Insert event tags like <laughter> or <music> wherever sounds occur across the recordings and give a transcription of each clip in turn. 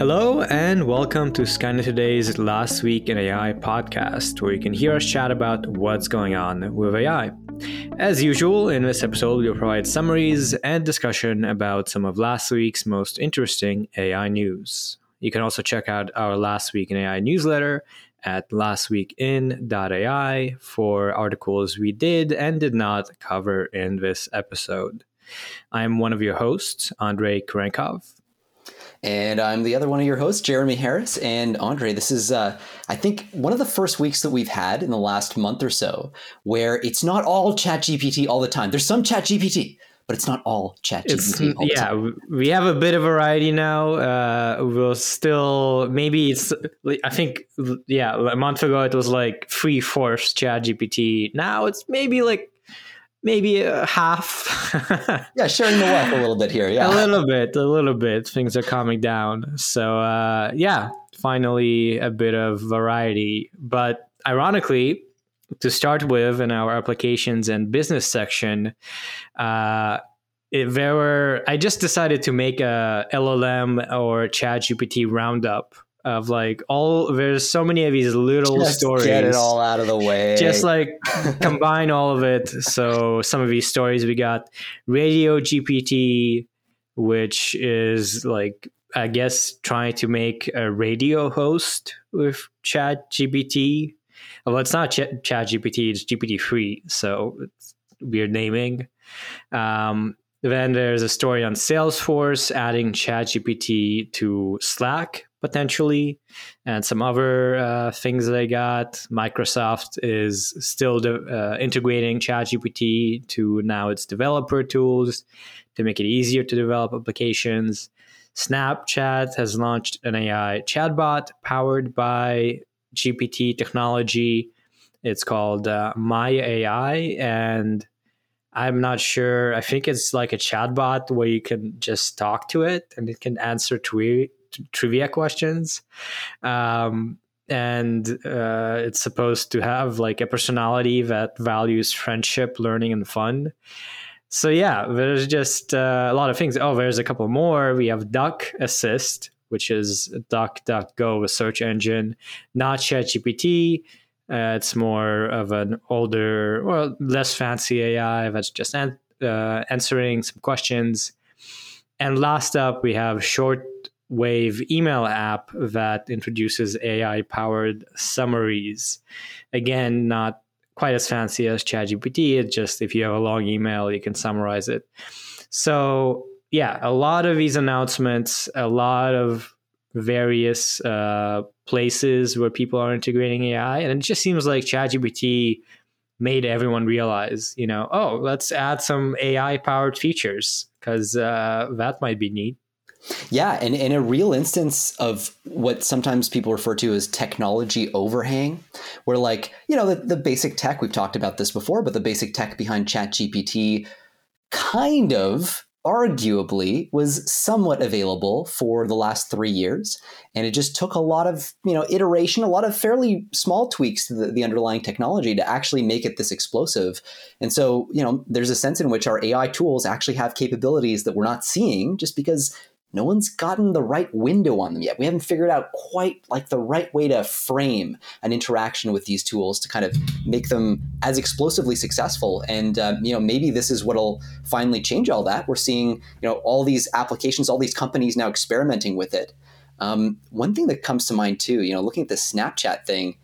Hello, and welcome to Skynet Today's Last Week in AI podcast, where you can hear us chat about what's going on with AI. As usual, in this episode, we'll provide summaries and discussion about some of last week's most interesting AI news. You can also check out our Last Week in AI newsletter at lastweekin.ai for articles we did and did not cover in this episode. I'm one of your hosts, Andrei Kurenkov. And I'm the other one of your hosts, Jeremy Harris. And Andre, this is, uh, I think, one of the first weeks that we've had in the last month or so where it's not all ChatGPT all the time. There's some ChatGPT, but it's not all ChatGPT. All yeah, we have a bit of variety now. Uh, we'll still maybe it's. I think yeah, a month ago it was like three fourths ChatGPT. Now it's maybe like maybe a half. <laughs> yeah, sharing the wealth a little bit here. Yeah, a little bit, a little bit. Things are calming down. So uh, yeah, finally a bit of variety. But ironically, to start with, in our applications and business section. Uh, if there were, I just decided to make a LLM or ChatGPT roundup of like all there's so many of these little just stories get it all out of the way. just like <laughs> combine all of it. So some of these stories we got radio gpt which is like i guess trying to make a radio host with chat gpt well it's not chat, chat gpt it's gpt-3 so it's weird naming. Um, then there's a story on Salesforce adding ChatGPT to Slack potentially, and some other uh, things I got. Microsoft is still de- uh, integrating ChatGPT to now its developer tools to make it easier to develop applications. Snapchat has launched an AI chatbot powered by GPT technology. It's called uh, My AI, and I'm not sure. I think it's like a chatbot where you can just talk to it and it can answer tweet trivia questions. Um, and uh, it's supposed to have like a personality that values friendship, learning, and fun. So yeah, there's just uh, a lot of things. Oh, there's a couple more. We have DuckAssist, which is DuckDuckGo, a search engine, not ChatGPT. Uh, it's more of an older, well, less fancy AI that's just an- uh, answering some questions. And last up, we have Short Wave email app that introduces AI powered summaries. Again, not quite as fancy as ChatGPT. It's just if you have a long email, you can summarize it. So, yeah, a lot of these announcements, a lot of various uh, places where people are integrating AI. And it just seems like ChatGPT made everyone realize, you know, oh, let's add some AI powered features because uh, that might be neat. Yeah, and in a real instance of what sometimes people refer to as technology overhang, where like, you know, the, the basic tech, we've talked about this before, but the basic tech behind ChatGPT kind of arguably was somewhat available for the last three years and it just took a lot of you know iteration a lot of fairly small tweaks to the, the, underlying technology to actually make it this explosive. And so you know there's a sense in which our ai tools actually have capabilities that we're not seeing just because no one's gotten the right window on them yet. We haven't figured out quite like the right way to frame an interaction with these tools to kind of make them as explosively successful. And uh, you know, maybe this is what'll finally change all that. We're seeing you know all these applications, all these companies now experimenting with it. Um, one thing that comes to mind too, you know, looking at the Snapchat thing.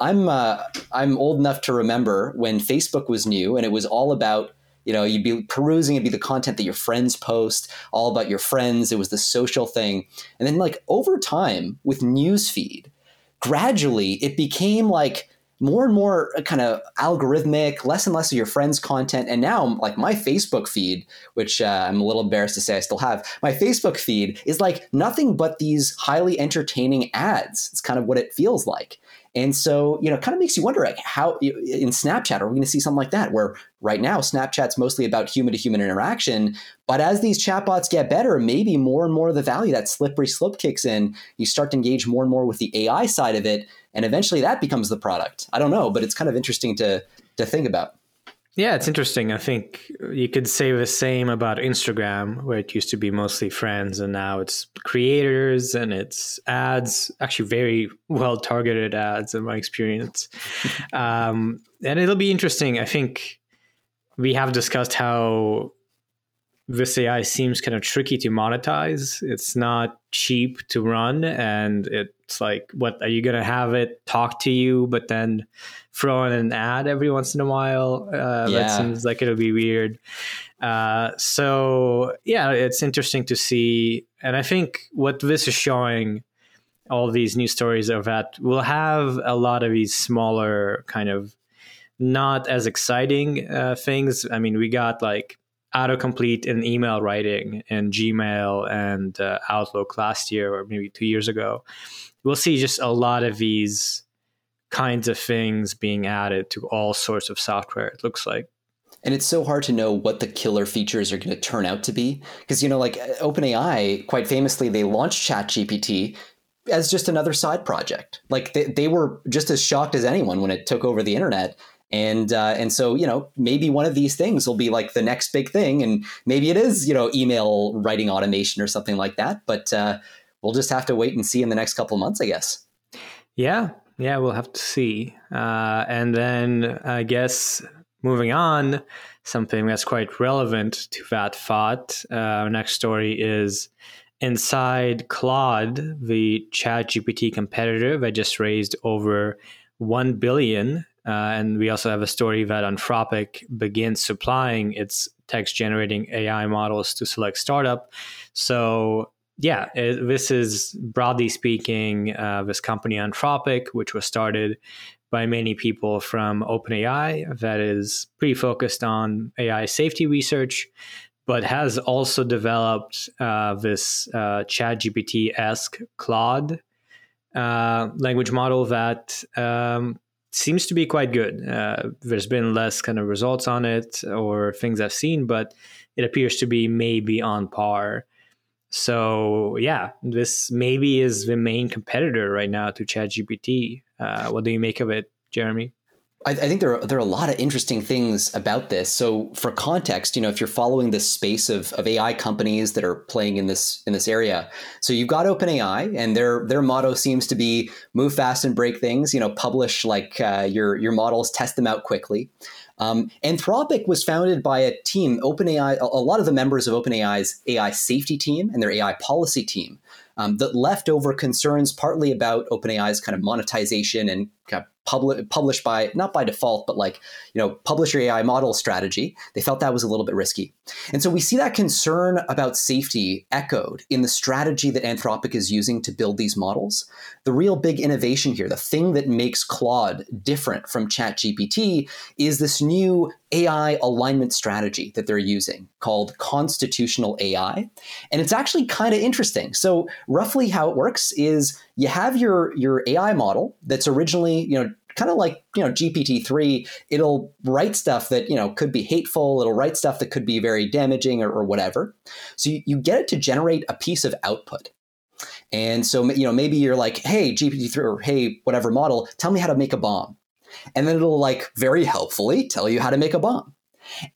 I'm uh, I'm old enough to remember when Facebook was new and it was all about you know you'd be perusing it'd be the content that your friends post all about your friends it was the social thing and then like over time with newsfeed gradually it became like more and more uh, kind of algorithmic, less and less of your friends' content. And now, like my Facebook feed, which uh, I'm a little embarrassed to say I still have, my Facebook feed is like nothing but these highly entertaining ads. It's kind of what it feels like. And so, you know, kind of makes you wonder like how in Snapchat are we going to see something like that where right now Snapchat's mostly about human to human interaction, but as these chatbots get better, maybe more and more of the value that slippery slope kicks in, you start to engage more and more with the AI side of it and eventually that becomes the product. I don't know, but it's kind of interesting to to think about. Yeah, it's interesting. I think you could say the same about Instagram, where it used to be mostly friends, and now it's creators and it's ads. Actually, very <laughs> well targeted ads, in my experience. <laughs> um, and it'll be interesting. I think we have discussed how this AI seems kind of tricky to monetize. It's not cheap to run, and it's like, what are you going to have it talk to you, but then throw in an ad every once in a while? Uh, yeah. That seems like it'll be weird. Uh, so yeah, it's interesting to see, and I think what this is showing. All these new stories of that we'll have a lot of these smaller kind of not as exciting uh, things. I mean, we got like autocomplete in email writing in Gmail and uh, Outlook last year or maybe two years ago. We'll see just a lot of these kinds of things being added to all sorts of software, it looks like. And it's so hard to know what the killer features are going to turn out to be. Because, you know, like OpenAI, quite famously, they launched ChatGPT as just another side project. Like they, they were just as shocked as anyone when it took over the internet and uh, and so you know maybe one of these things will be like the next big thing and maybe it is you know email writing automation or something like that but uh, we'll just have to wait and see in the next couple months i guess. Yeah. Yeah we'll have to see. Uh, and then i guess moving on something that's quite relevant to that thought uh, our next story is inside claude the chat gpt competitor that just raised over 1 billion. Uh, and we also have a story that Anthropic begins supplying its text generating AI models to select startup. So, yeah, it, this is broadly speaking uh, this company Anthropic, which was started by many people from OpenAI, that is pretty focused on AI safety research, but has also developed uh, this uh, ChatGPT esque Claude uh, language model that um, seems to be quite good. Uh, there's been less kind of results on it or things I've seen, but it appears to be maybe on par. So yeah, this maybe is the main competitor right now to ChatGPT. Uh, what do you make of it, Jeremy? I, I, think there are, there are a lot of interesting things about this. So, for context, you know, if you're following this space of, of AI companies that are playing in this in this area, so you've got OpenAI, and their their motto seems to be move fast and break things. You know, publish like uh, your your models, test them out quickly. Um, Anthropic was founded by a team, OpenAI. A, a lot of the members of OpenAI's AI safety team and their AI policy team um, that left over concerns partly about OpenAI's kind of monetization and kind of publi- published by not by default, but like you know, publish your AI model strategy. They felt that was a little bit risky, and so we see that concern about safety echoed in the strategy that Anthropic is using to build these models. The real big innovation here, the thing that makes Claude different from ChatGPT, is this new AI alignment strategy that they're using called constitutional AI. And it's actually kind of interesting. So, roughly how it works is you have your, your AI model that's originally, you know, kind of like you know GPT-3, it'll write stuff that you know could be hateful. It'll write stuff that could be very damaging or, or whatever. So you, you get it to generate a piece of output. And so you know maybe you're like, hey GPT-3 or hey whatever model, tell me how to make a bomb, and then it'll like very helpfully tell you how to make a bomb.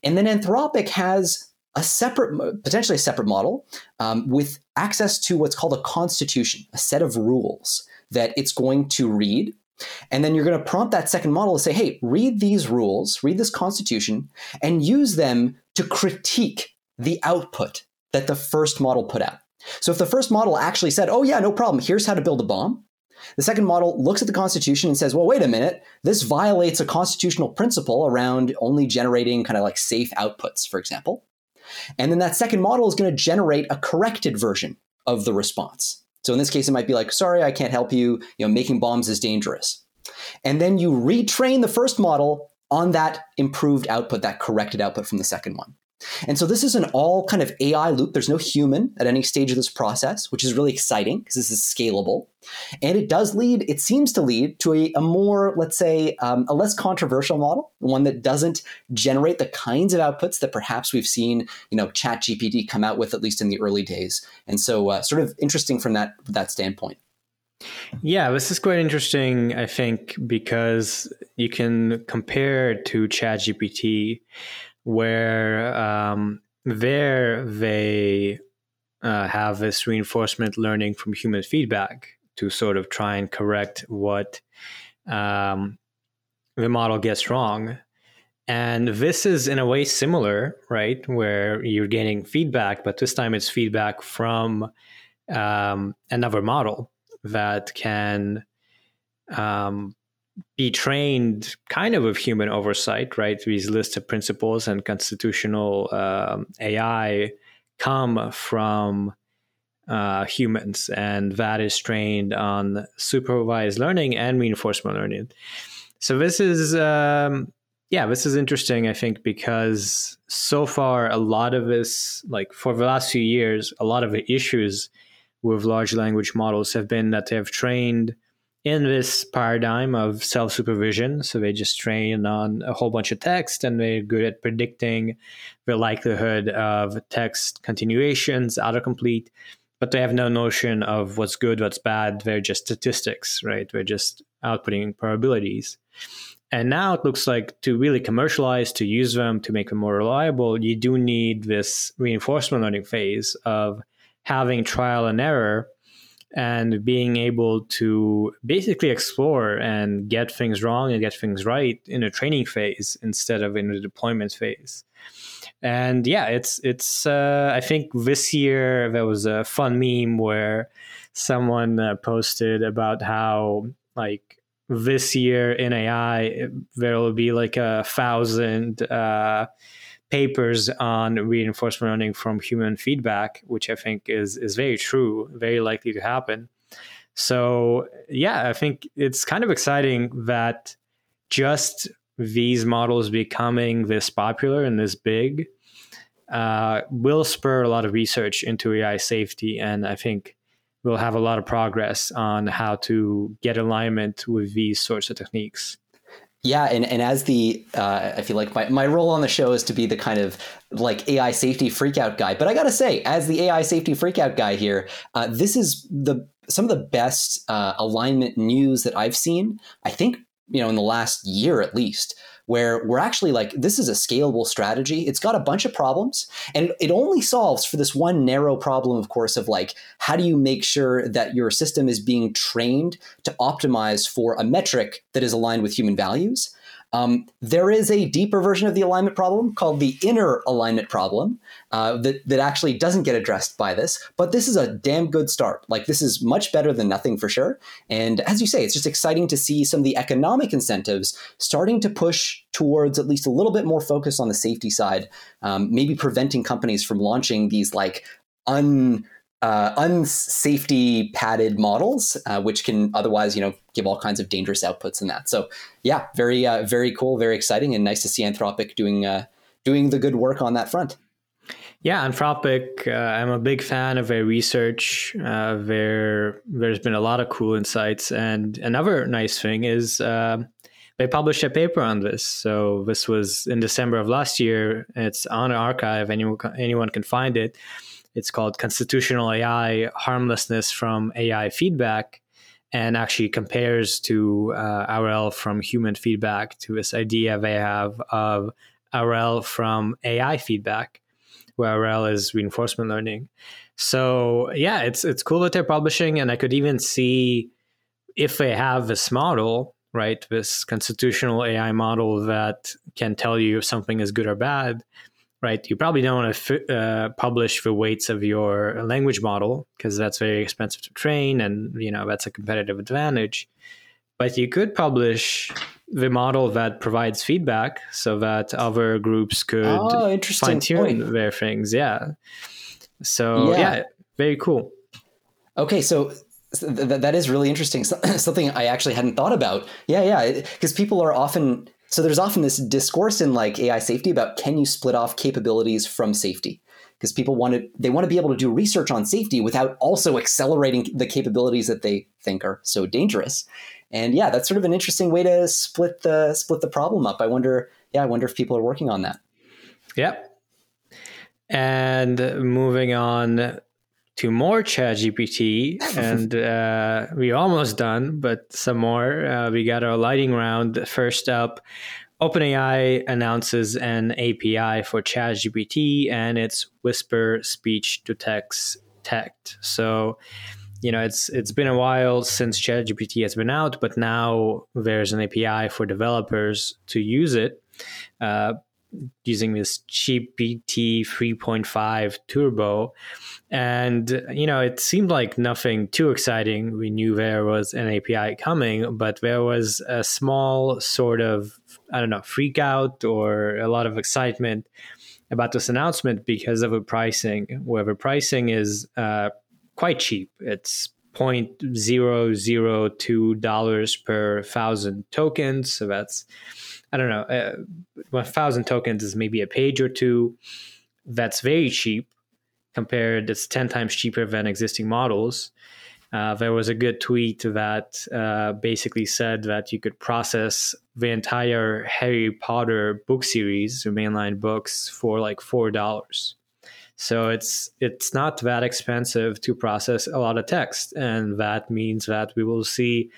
And then Anthropic has a separate, potentially a separate model um, with access to what's called a constitution, a set of rules that it's going to read and then you're going to prompt that second model to say, hey, read these rules, read this constitution, and use them to critique the output that the first model put out. So if the first model actually said, oh, yeah, no problem, here's how to build a bomb, the second model looks at the Constitution and says, well, wait a minute, this violates a constitutional principle around only generating kind of like safe outputs, for example. And then that second model is going to generate a corrected version of the response. So in this case, it might be like, sorry, I can't help you. You know, making bombs is dangerous. And then you retrain the first model on that improved output, that corrected output from the second one. And so this is an all kind of AI loop. There's no human at any stage of this process, which is really exciting because this is scalable. And it does lead, it seems to lead to a, a more, let's say, um, a less controversial model, one that doesn't generate the kinds of outputs that perhaps we've seen, you know, ChatGPT come out with, at least in the early days. And so uh, sort of interesting from that, that standpoint. Yeah, this is quite interesting, I think, because you can compare to ChatGPT, where um, there they uh, have this reinforcement learning from human feedback to sort of try and correct what um, the model gets wrong. And this is in a way similar, right? Where you're getting feedback, but this time it's feedback from um, another model that can um, be trained kind of with human oversight, right? These lists of principles and constitutional um, AI come from uh, humans, and that is trained on supervised learning and reinforcement learning. So this is, um, yeah, this is interesting. I think because so far a lot of this, like for the last few years, a lot of the issues with large language models have been that they have trained in this paradigm of self supervision. So they just train on a whole bunch of text and they're good at predicting the likelihood of text continuations, autocomplete, but they have no notion of what's good, what's bad. They're just statistics, right? They're just outputting probabilities. And now it looks like to really commercialize, to use them, to make them more reliable, you do need this reinforcement learning phase of having trial and error and being able to basically explore and get things wrong and get things right in a training phase instead of in the deployment phase. And yeah, it's it's. Uh, I think this year there was a fun meme where someone uh, posted about how like this year in AI there will be like a thousand uh, papers on reinforcement learning from human feedback, which I think is is very true, very likely to happen. So yeah, I think it's kind of exciting that just these models becoming this popular and this big uh, will spur a lot of research into AI safety, and I think we'll have a lot of progress on how to get alignment with these sorts of techniques. Yeah, and, and as the uh, I feel like my, my role on the show is to be the kind of like AI safety freakout guy. But I gotta say, as the AI safety freakout guy here, uh, this is the some of the best uh, alignment news that I've seen. I think you know in the last year at least where we're actually like, this is a scalable strategy. It's got a bunch of problems, and it, only solves for this one narrow problem, of course, of like, how do you make sure that your system is being trained to optimize for a metric that is aligned with human values? Um, there is a deeper version of the alignment problem called the inner alignment problem uh, that, that actually doesn't get addressed by this, but this is a damn good start. Like, this is much better than nothing for sure. And as you say, it's just exciting to see some of the economic incentives starting to push towards at least a little bit more focus on the safety side, um, maybe preventing companies from launching these like un uh, unsafety padded models, uh, which can otherwise, you know, give all kinds of dangerous outputs in that. So, yeah, very, uh, very cool, very exciting, and nice to see Anthropic doing uh, doing the good work on that front. Yeah, Anthropic. Uh, I'm a big fan of their research. Uh, there, there's been a lot of cool insights, and another nice thing is they published a paper on this. So this was in December of last year. It's on arXiv. Anyone anyone can find it it's called Constitutional AI Harmlessness from AI Feedback and actually compares to uh, RL from human feedback to this idea they have of RL from AI feedback, where RL is reinforcement learning. So yeah, it's it's cool that they're publishing, and I could even see if they have this model, right, this constitutional AI model that can tell you if something is good or bad right? You probably don't want to uh, publish the weights of your language model because that's very expensive to train, and you know that's a competitive advantage. But you could publish the model that provides feedback so that other groups could oh, fine tune their things. Yeah. So yeah. yeah, very cool. Okay, so th- that is really interesting. <clears throat> Something I actually hadn't thought about. Yeah, yeah, because people are often so there's often this discourse in like AI safety about can you split off capabilities from safety? Because people want to they want to be able to do research on safety without also accelerating the capabilities that they think are so dangerous. And yeah, that's sort of an interesting way to split the split the problem up. I wonder, yeah, I wonder if people are working on that. Yep. And moving on to more ChatGPT, and <laughs> uh, we're almost done, but some more. Uh, we got our lighting round. First up, OpenAI announces an API for ChatGPT, and it's Whisper speech to text text. So, you know, it's it's been a while since ChatGPT has been out, but now there's an API for developers to use it. Uh, using this GPT 3.5 turbo. And you know it seemed like nothing too exciting. We knew there was an api coming but there was a small sort of i don't know freak out or a lot of excitement about this announcement because of the pricing where the pricing is uh, quite cheap. It's 0.002 dollars per thousand tokens. So that's i don't know uh, thousand tokens is maybe a page or two. That's very cheap compared it's 10 times cheaper than existing models. Uh, there was a good tweet that uh, basically said that you could process the entire harry potter book series the mainline books for like four dollars. So it's it's not that expensive to process a lot of text and that means that we will see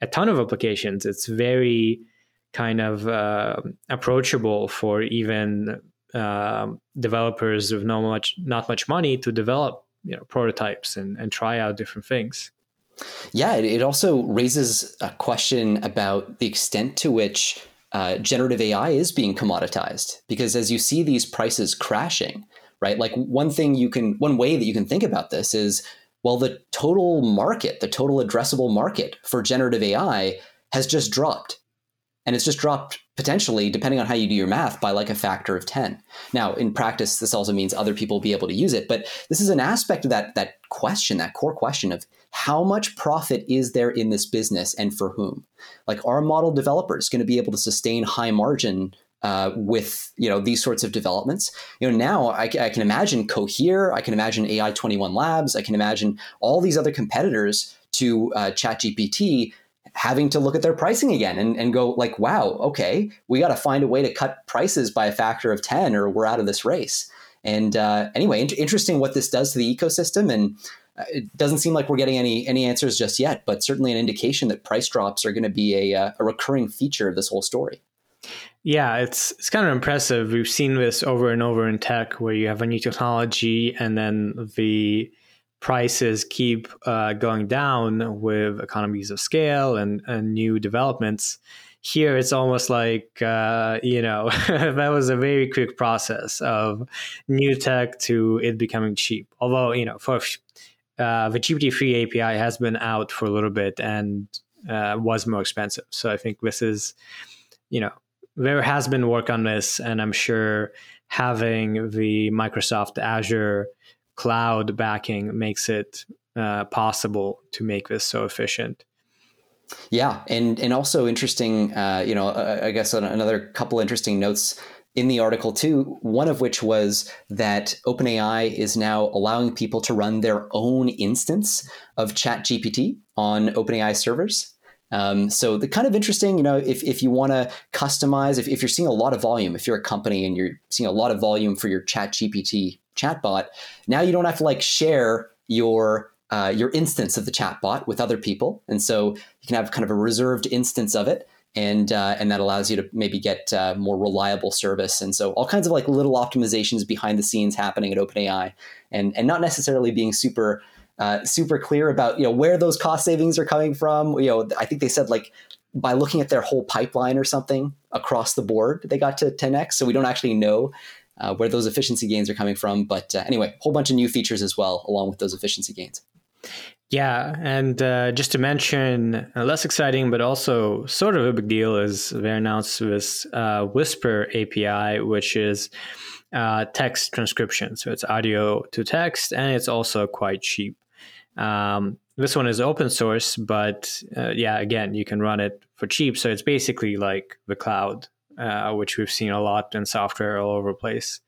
a ton of applications. It's very kind of uh, approachable for even um, developers with not much not much money to develop you know prototypes and, and try out different things. Yeah it also raises a question about the extent to which uh, generative ai is being commoditized. Because as you see these prices crashing right like one thing you can one way that you can think about this is well the total market the total addressable market for generative ai has just dropped and it's just dropped potentially, depending on how you do your math, by like a factor of 10. Now, in practice, this also means other people will be able to use it. But this is an aspect of that, that question, that core question of how much profit is there in this business and for whom? Like, are model developers going to be able to sustain high margin uh, with you know these sorts of developments. You know now I, I, can imagine Cohere, I can imagine AI21 Labs, I can imagine all these other competitors to uh, ChatGPT having to look at their pricing again and, and go like, wow, okay, we got to find a way to cut prices by a factor of 10 or we're out of this race. And uh, anyway, in- interesting what this does to the ecosystem. And uh, it doesn't seem like we're getting any, any answers just yet, but certainly an indication that price drops are going to be a, uh, a recurring feature of this whole story. Yeah, it's it's kind of impressive. We've seen this over and over in tech, where you have a new technology, and then the prices keep uh, going down with economies of scale and, and new developments. Here, it's almost like, uh, you know, <laughs> that was a very quick process of new tech to it becoming cheap. Although, you know, for uh, the GPT-3 API has been out for a little bit and uh, was more expensive. So I think this is, you know, there has been work on this, and I'm sure having the Microsoft Azure cloud backing makes it uh, possible to make this so efficient. Yeah, and and also interesting. Uh, you know, uh, I guess another couple interesting notes in the article too. One of which was that OpenAI is now allowing people to run their own instance of ChatGPT on OpenAI servers. Um, so the kind of interesting, you know, if, if you want to customize, if, if you're seeing a lot of volume, if you're a company and you're seeing a lot of volume for your chat GPT chatbot, now you don't have to like share your uh, your instance of the chatbot with other people, and so you can have kind of a reserved instance of it, and uh, and that allows you to maybe get uh, more reliable service. And so all kinds of like little optimizations behind the scenes happening at OpenAI, and and not necessarily being super uh, super clear about you know where those cost savings are coming from. You know, I think they said like by looking at their whole pipeline or something across the board, they got to 10x. So we don't actually know uh, where those efficiency gains are coming from. But uh, anyway, a whole bunch of new features as well, along with those efficiency gains. Yeah, and uh, just to mention, uh, less exciting, but also sort of a big deal is they announced this uh, Whisper API, which is uh, text transcription. So it's audio to text, and it's also quite cheap. Um, this one is open source, but yeah, again, you can run it for cheap. So it's basically like the cloud uh, which we've seen a lot in software all over the place.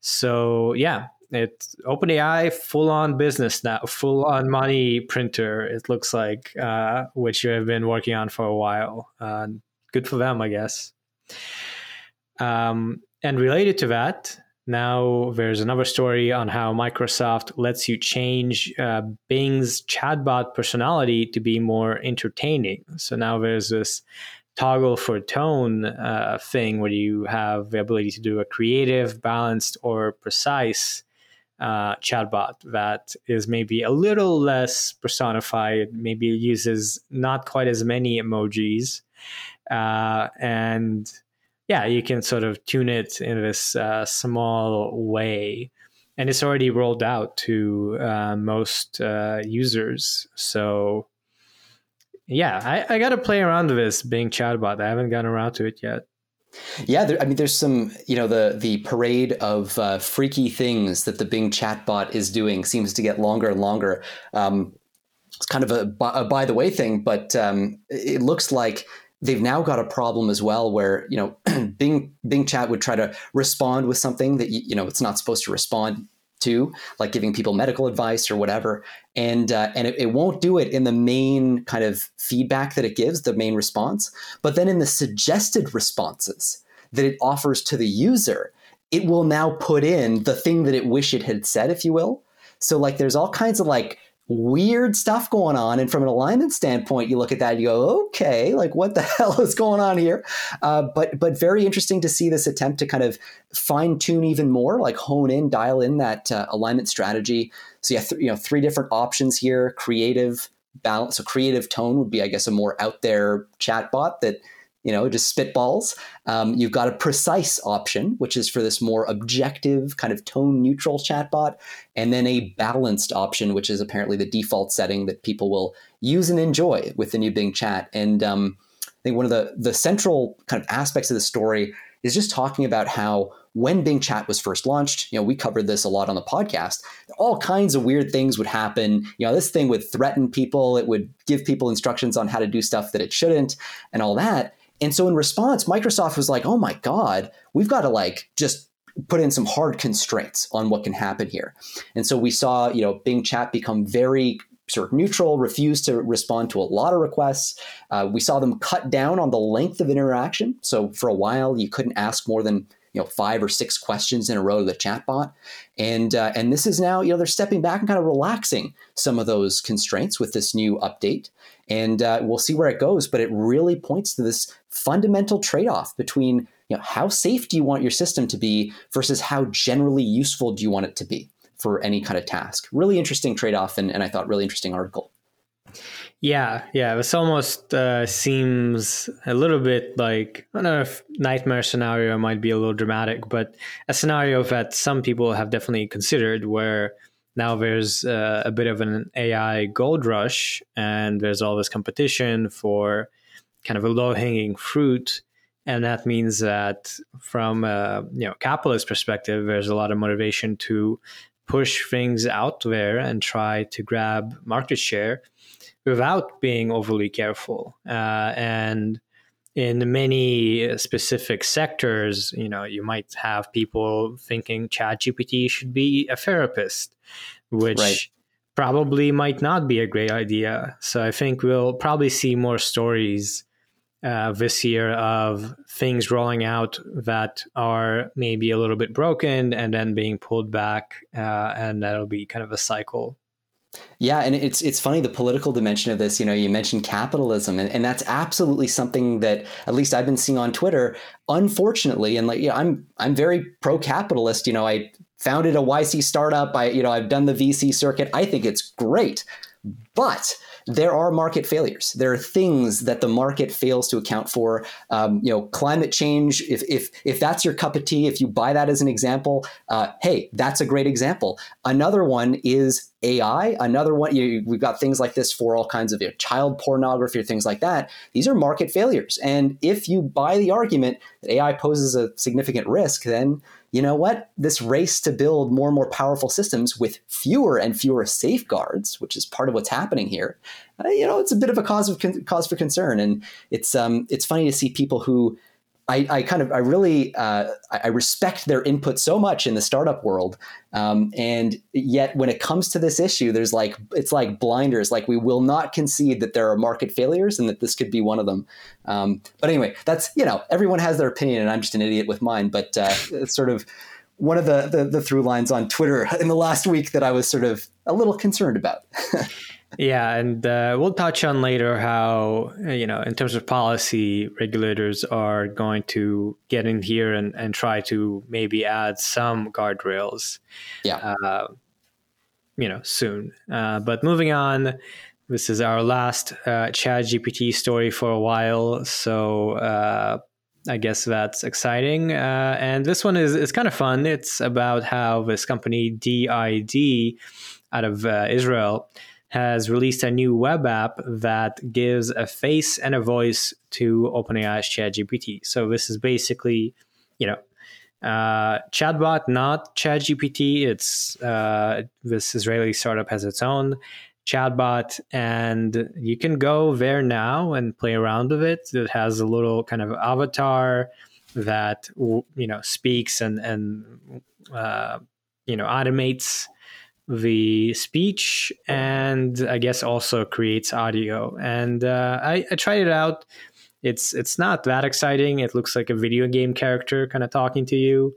So yeah, it's OpenAI full on business now, full on money printer. It looks like, uh, which you have been working on for a while. Uh, good for them, I guess. Um, and related to that, now there's another story on how Microsoft lets you change uh, Bing's chatbot personality to be more entertaining. So now there's this toggle for tone uh, thing where you have the ability to do a creative, balanced, or precise uh, chatbot that is maybe a little less personified, maybe uses not quite as many emojis. Uh, and yeah, you can sort of tune it in this uh, small way. And it's already rolled out to uh, most uh, users. So, yeah, I, I got to play around with this Bing chatbot. I haven't gotten around to it yet. Yeah, there, I mean, there's some, you know, the the parade of uh, freaky things that the Bing chatbot is doing seems to get longer and longer. Um, it's kind of a, a, by the way thing, but um, it looks like they've now got a problem as well where you know <clears throat> Bing Bing Chat would try to respond with something that you know it's not supposed to respond to, like giving people medical advice or whatever, and uh, and it, it, won't do it in the main kind of feedback that it gives, the main response, but then in the suggested responses that it offers to the user, it will now put in the thing that it wish it had said, if you will. So like there's all kinds of like weird stuff going on. And from an alignment standpoint, you look at that and you go, okay, like what the <laughs> hell is going on here? Uh, but but very interesting to see this attempt to kind of fine tune even more, like hone in, dial in that uh, alignment strategy. So yeah, th- you know, three different options here: creative, balance. So creative tone would be, I guess, a more out there chatbot that you know, just spitballs. Um, you've got a precise option, which is for this more objective, kind of tone neutral chatbot, and then a balanced option, which is apparently the default setting that people will use and enjoy with the new Bing chat. And um, I think one of the the central kind of aspects of the story is just talking about how when Bing Chat was first launched, you know, we covered this a lot on the podcast. All kinds of weird things would happen. You know, this thing would threaten people. It would give people instructions on how to do stuff that it shouldn't, and all that. And so in response, Microsoft was like, oh my God, we've got to like just put in some hard constraints on what can happen here. And so we saw, you know, Bing Chat become very sort of neutral, refuse to respond to a lot of requests. Uh, we saw them cut down on the length of interaction. So for a while, you couldn't ask more than you know five or six questions in a row to the chatbot, and uh, and this is now you know they're stepping back and kind of relaxing some of those constraints with this new update, and uh, we'll see where it goes. But it really points to this fundamental trade off between you know how safe do you want your system to be versus how generally useful do you want it to be for any kind of task. Really interesting trade off, and, and I thought really interesting article. Yeah, yeah, this almost uh, seems a little bit like I don't know if nightmare scenario might be a little dramatic, but a scenario that some people have definitely considered, where now there's uh, a bit of an AI gold rush, and there's all this competition for kind of a low hanging fruit, and that means that from a you know capitalist perspective, there's a lot of motivation to push things out there and try to grab market share without being overly careful. Uh, and in many specific sectors, you know, you might have people thinking ChatGPT should be a therapist, which right. probably might not be a great idea. So I think we'll probably see more stories uh, this year of things rolling out that are maybe a little bit broken and then being pulled back, uh, and that'll be kind of a cycle. Yeah, and it's it's funny the political dimension of this. You know, you mentioned capitalism, and, and that's absolutely something that at least I've been seeing on Twitter. Unfortunately, and like you know, I'm I'm very pro-capitalist. You know, I founded a YC startup. I you know I've done the VC circuit. I think it's great, but there are market failures. There are things that the market fails to account for. Um, you know, climate change. If if if that's your cup of tea, if you buy that as an example, uh, hey, that's a great example. Another one is AI. Another one, you, we've got things like this for all kinds of you know, child pornography or things like that. These are market failures. And if you buy the argument that AI poses a significant risk, then you know what? This race to build more and more powerful systems with fewer and fewer safeguards, which is part of what's happening here, uh, you know, it's a bit of a cause of cause for concern. And it's um, it's funny to see people who I, I, kind of I really uh, I respect their input so much in the startup world, um, and yet when it comes to this issue, there's like it's like blinders. Like we will not concede that there are market failures and that this could be one of them. Um, but anyway, that's you know everyone has their opinion, and I'm just an idiot with mine. But uh, it's sort of one of the, the, the through lines on Twitter in the last week that I was sort of a little concerned about. <laughs> yeah, and uh, we'll touch on later how you know in terms of policy, regulators are going to get in here and, and try to maybe add some guardrails. Yeah. Uh, you know, soon. Uh, but moving on, this is our last uh, Chat GPT story for a while. So uh, I guess that's exciting. Uh, and this one is, is kind of fun. It's about how this company, D-ID, out of uh, Israel, has released a new web app that gives a face and a voice to OpenAI's ChatGPT. So this is basically, you know, uh, chatbot, not ChatGPT. It's uh, this Israeli startup has its own chatbot, and you can go there now and play around with it. It has a little kind of avatar that you know speaks and and uh, you know automates the speech and I guess also creates audio. And uh, I, I tried it out it's it's not that exciting. It looks like a video game character kind of talking to you.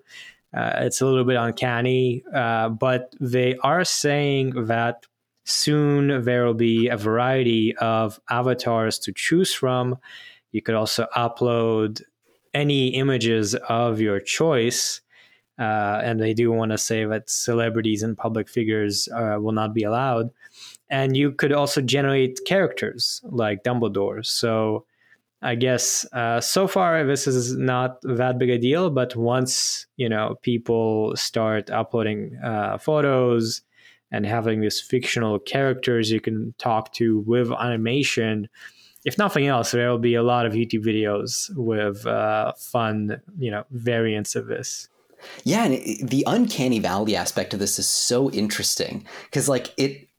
Uh, it's a little bit uncanny, uh, but they are saying that soon there will be a variety of avatars to choose from. You could also upload any images of your choice. Uh, and they do want to say that celebrities and public figures uh, will not be allowed. And you could also generate characters like Dumbledore. So I guess uh, so far this is not that big a deal, but once you know people start uploading uh, photos and having these fictional characters you can talk to with animation, if nothing else, there will be a lot of YouTube videos with uh, fun, you know, variants of this. Yeah, and it, the uncanny valley aspect of this is so interesting because, like, it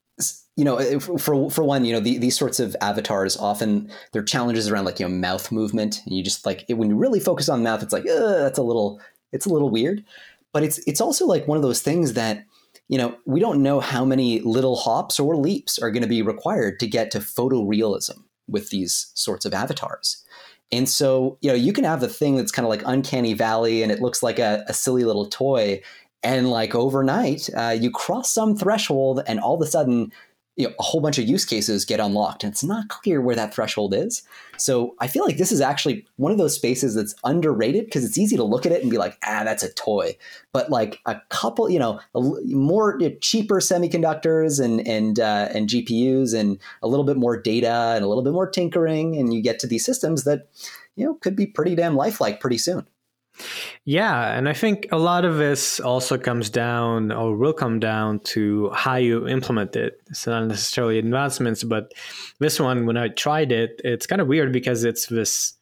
you know, for for one, you know, the, these sorts of avatars often their challenges around like you know mouth movement, and you just like it, when you really focus on mouth, it's like that's a little it's a little weird, but it's it's also like one of those things that you know we don't know how many little hops or leaps are going to be required to get to photorealism with these sorts of avatars. And so, you know, you can have a thing that's kind of like uncanny valley and it looks like a, a silly little toy. And like overnight, uh, you cross some threshold and all of a sudden you know, a whole bunch of use cases get unlocked and it's not clear where that threshold is. So I feel like this is actually one of those spaces that's underrated because it's easy to look at it and be like, ah, that's a toy. But like a couple, you know, more cheaper semiconductors and and uh, and GPUs and a little bit more data and a little bit more tinkering, and you get to these systems that you know could be pretty damn lifelike pretty soon. Yeah, and I think a lot of this also comes down or will come down to how you implement it. It's not necessarily advancements, but this one, when I tried it, it's kind of weird because it's this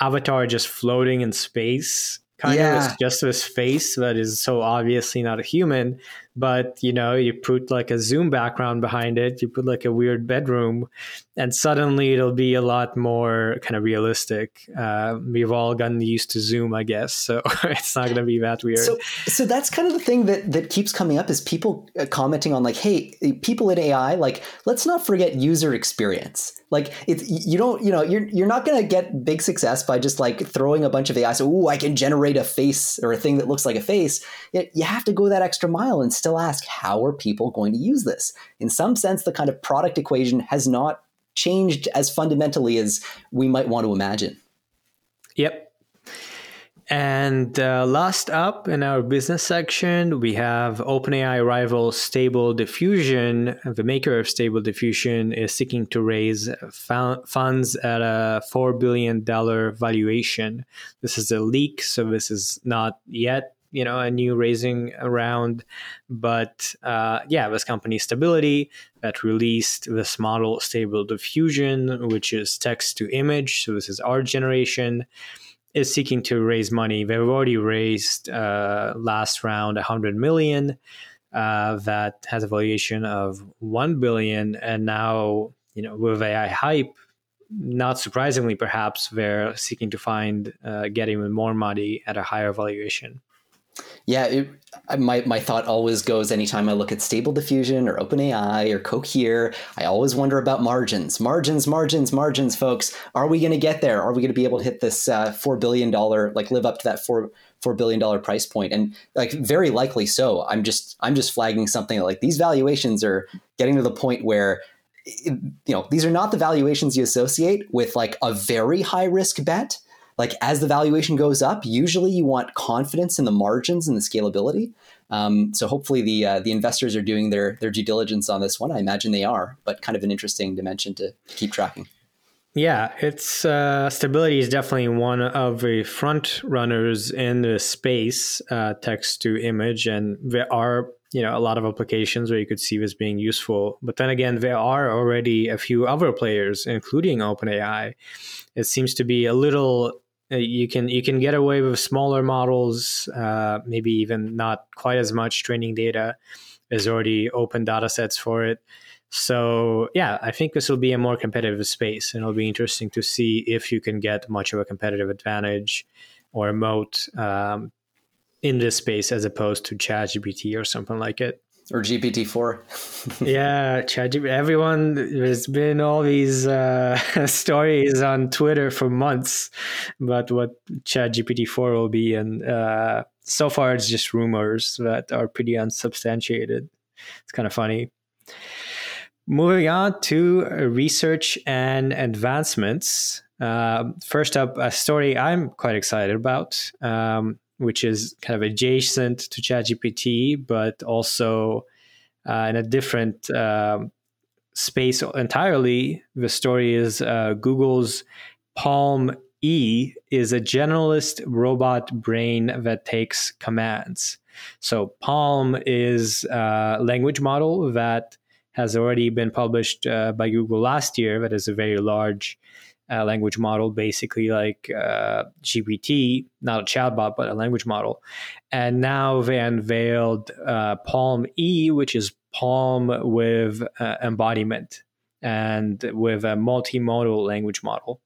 avatar just floating in space. Kind yeah. of, it's just this face that is so obviously not a human, but you know you put like a zoom background behind it you put like a weird bedroom and suddenly it'll be a lot more kind of realistic. Uh, we've all gotten used to zoom i guess so <laughs> it's not going to be that weird. So, so that's kind of the thing that that keeps coming up is people uh, commenting on like hey people in ai like let's not forget user experience. Like it's you don't you know you're you're not going to get big success by just like throwing a bunch of ai so oh i can generate a face or a thing that looks like a face. You have to go that extra mile and still ask how are people going to use this? In some sense, the kind of product equation has not changed as fundamentally as we might want to imagine. Yep. And uh, last up in our business section, we have OpenAI rival Stable Diffusion. The maker of Stable Diffusion is seeking to raise funds at a $4 billion valuation. This is a leak, so this is not yet you know a new raising round but uh, yeah this company stability that released this model stable diffusion which is text to image. So this is art generation is seeking to raise money. They've already raised uh, last round 100 million uh, that has a valuation of 1 billion. And now you know with ai hype not surprisingly perhaps they're seeking to find uh, get even more money at a higher valuation Yeah, it, my, my thought always goes anytime I look at Stable Diffusion or OpenAI or Cohere, I always wonder about margins. Margins, margins, margins, folks. Are we going to get there? Are we going to be able to hit this uh, $4 billion, like live up to that 4, $4 billion price point? And like very likely so. I'm just, I'm just flagging something like these valuations are getting to the point where you know these are not the valuations you associate with like a very high risk bet like as the valuation goes up, usually you want confidence in the margins and the scalability. Um, so hopefully the uh, the investors are doing their their due diligence on this one. I imagine they are, but kind of an interesting dimension to keep tracking. Yeah, it's uh, stability is definitely one of the front runners in the space, uh, text to image, and there are you know a lot of applications where you could see this being useful. But then again, there are already a few other players, including OpenAI. It seems to be a little you can you can get away with smaller models, uh, maybe even not quite as much training data. There's already open data sets for it. So yeah, I think this will be a more competitive space, and it'll be interesting to see if you can get much of a competitive advantage or a moat um, in this space as opposed to ChatGPT or something like it or GPT four. <laughs> yeah, ChatGPT. Everyone, there's been all these uh, <laughs> stories on Twitter for months about what ChatGPT four will be, and uh, so far it's just rumors that are pretty unsubstantiated. It's kind of funny. Moving on to research and advancements. Uh, first up, a story I'm quite excited about. Um, which is kind of adjacent to ChatGPT, but also uh, in a different um, space entirely. The story is uh, Google's Palm E is a generalist robot brain that takes commands. So PaLM is a language model that has already been published uh, by Google last year. That is a very large uh, language model, basically like uh, GPT, not a chatbot, but a language model. And now they unveiled uh, Palm E, which is PaLM with uh, embodiment and with a multimodal language model.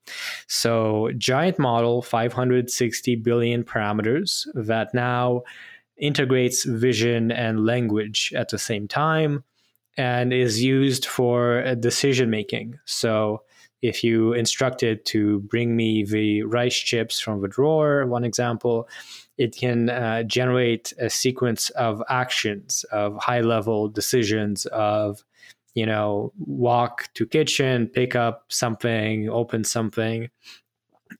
So, giant model, 560 billion parameters that now integrates vision and language at the same time and is used for decision making. So, if you instructed to bring me the rice chips from the drawer, one example, it can uh, generate a sequence of actions, of high level decisions, of you know, walk to kitchen, pick up something, open something.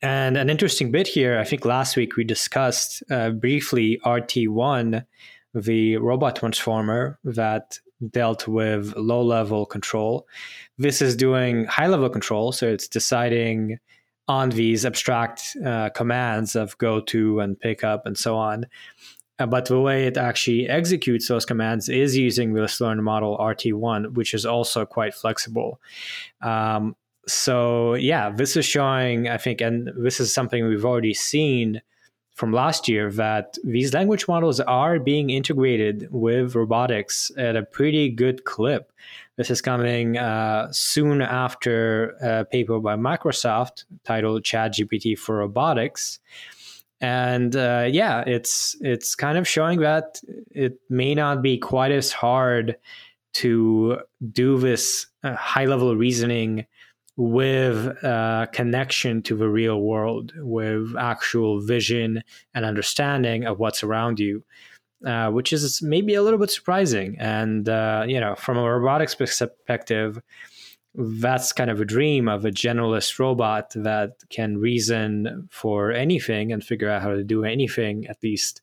And an interesting bit here, I think last week we discussed uh, briefly RT1, the robot transformer that dealt with low level control. This is doing high level control. So it's deciding on these abstract uh, commands of go to and pick up and so on. Uh, but the way it actually executes those commands is using this learned model RT1, which is also quite flexible. Um, so, yeah, this is showing, I think, and this is something we've already seen from last year that these language models are being integrated with robotics at a pretty good clip. This is coming uh, soon after a paper by Microsoft titled ChatGPT for Robotics. And uh, yeah, it's it's kind of showing that it may not be quite as hard to do this uh, high level reasoning with a connection to the real world, with actual vision and understanding of what's around you, uh, which is maybe a little bit surprising. And, uh, you know, from a robotics perspective, that's kind of a dream of a generalist robot that can reason for anything and figure out how to do anything, at least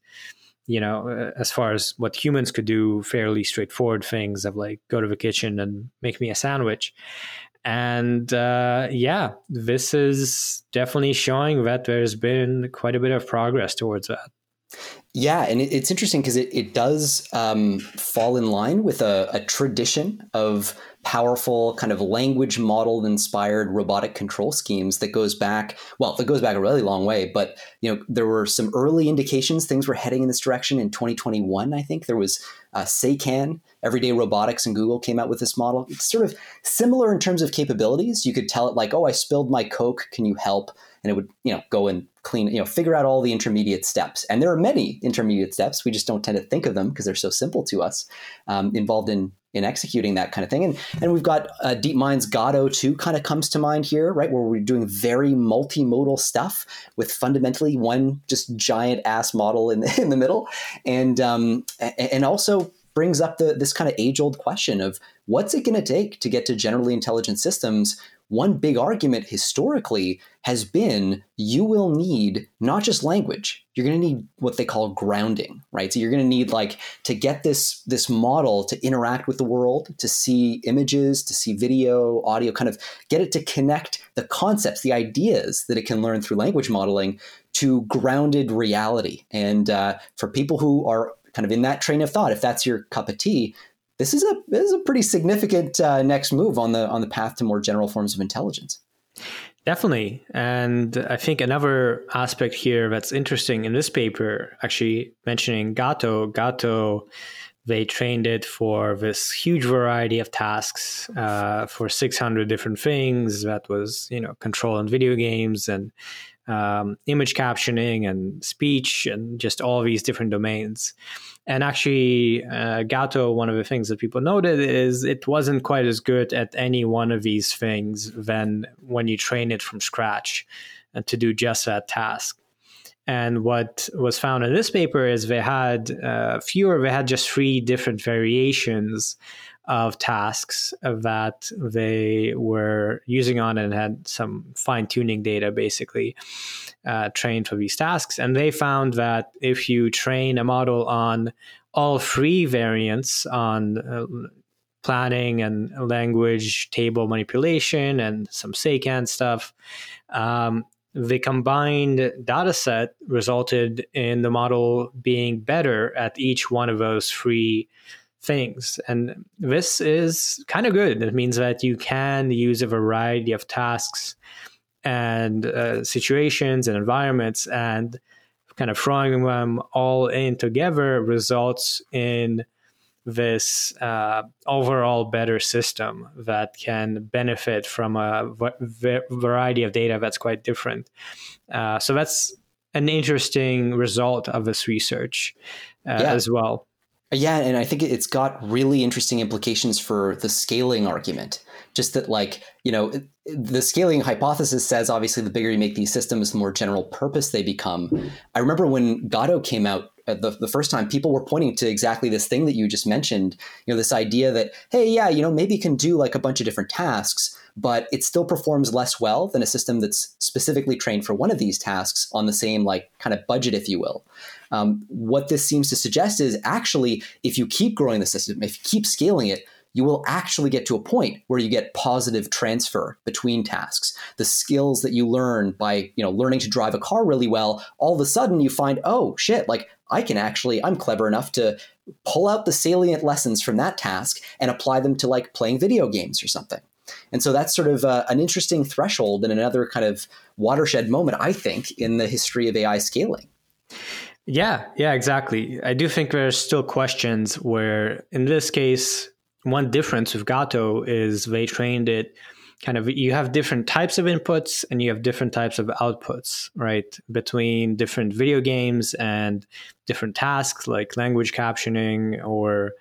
you know, uh, as far as what humans could do, fairly straightforward things of like go to the kitchen and make me a sandwich. And uh, yeah, this is definitely showing that there's been quite a bit of progress towards that. Yeah, and it's interesting because it, it does um, fall in line with a, a, tradition of powerful kind of language model inspired robotic control schemes that goes back well that goes back a really long way but you know there were some early indications things were heading in this direction in 2021 i think there was uh, SayCan, Everyday Robotics, and Google came out with this model. It's sort of similar in terms of capabilities. You could tell it like, "Oh, I spilled my Coke. Can you help?" And it would, you know, go and clean, you know, figure out all the intermediate steps. And there are many intermediate steps. We just don't tend to think of them because they're so simple to us, um, involved in in executing that kind of thing. And and we've got uh, DeepMind's Gato too, kind of comes to mind here, right? Where we're doing very multimodal stuff with fundamentally one just giant ass model in the, <laughs> in the middle, and um, and also brings up the this kind of age old question of what's it going to take to get to generally intelligent systems one big argument historically has been you will need not just language you're going to need what they call grounding right? So you're going to need like to get this this model to interact with the world to see images to see video audio kind of get it to connect the concepts the ideas that it can learn through language modeling to grounded reality. And uh, for people who are kind of in that train of thought if that's your cup of tea this is a this is a pretty significant uh, next move on the on the path to more general forms of intelligence. Definitely, and I think another aspect here that's interesting in this paper, actually mentioning Gato. Gato, they trained it for this huge variety of tasks uh, for 600 different things. That was you know control in video games and um, image captioning and speech and just all these different domains. And actually, uh, Gato, one of the things that people noted is it wasn't quite as good at any one of these things than when you train it from scratch to do just that task. And what was found in this paper is they had uh, fewer, they had just three different variations of tasks that they were using on and had some fine tuning data basically uh, trained for these tasks. And they found that if you train a model on all three variants on uh, planning and language table manipulation and some SayCan stuff, um, the combined data set resulted in the model being better at each one of those three things. And this is kind of good. It means that you can use a variety of tasks and uh, situations and environments and kind of throwing them all in together results in this uh, overall better system that can benefit from a v- variety of data that's quite different. Uh, so that's an interesting result of this research uh, yeah. as well. Yeah, and I think it's got really interesting implications for the scaling argument. Just that, like, you know, the scaling hypothesis says obviously the bigger you make these systems, the more general purpose they become. I remember when Gato came out uh, the, the first time, people were pointing to exactly this thing that you just mentioned. You know, this idea that, hey, yeah, you know, maybe you can do like a bunch of different tasks, but it still performs less well than a system that's specifically trained for one of these tasks on the same like kind of budget, if you will. Um, what this seems to suggest is actually, if you keep growing the system, if you keep scaling it, you will actually get to a point where you get positive transfer between tasks. The skills that you learn by, you know, learning to drive a car really well, all of a sudden you find, oh shit, like I can actually, I'm clever enough to pull out the salient lessons from that task and apply them to like playing video games or something. And so that's sort of uh, an interesting threshold and another kind of watershed moment, I think, in the history of AI scaling. Yeah, yeah, exactly. I do think there's still questions where, in this case, one difference with Gato is they trained it kind of you have different types of inputs and you have different types of outputs, right? Between different video games and different tasks like language captioning or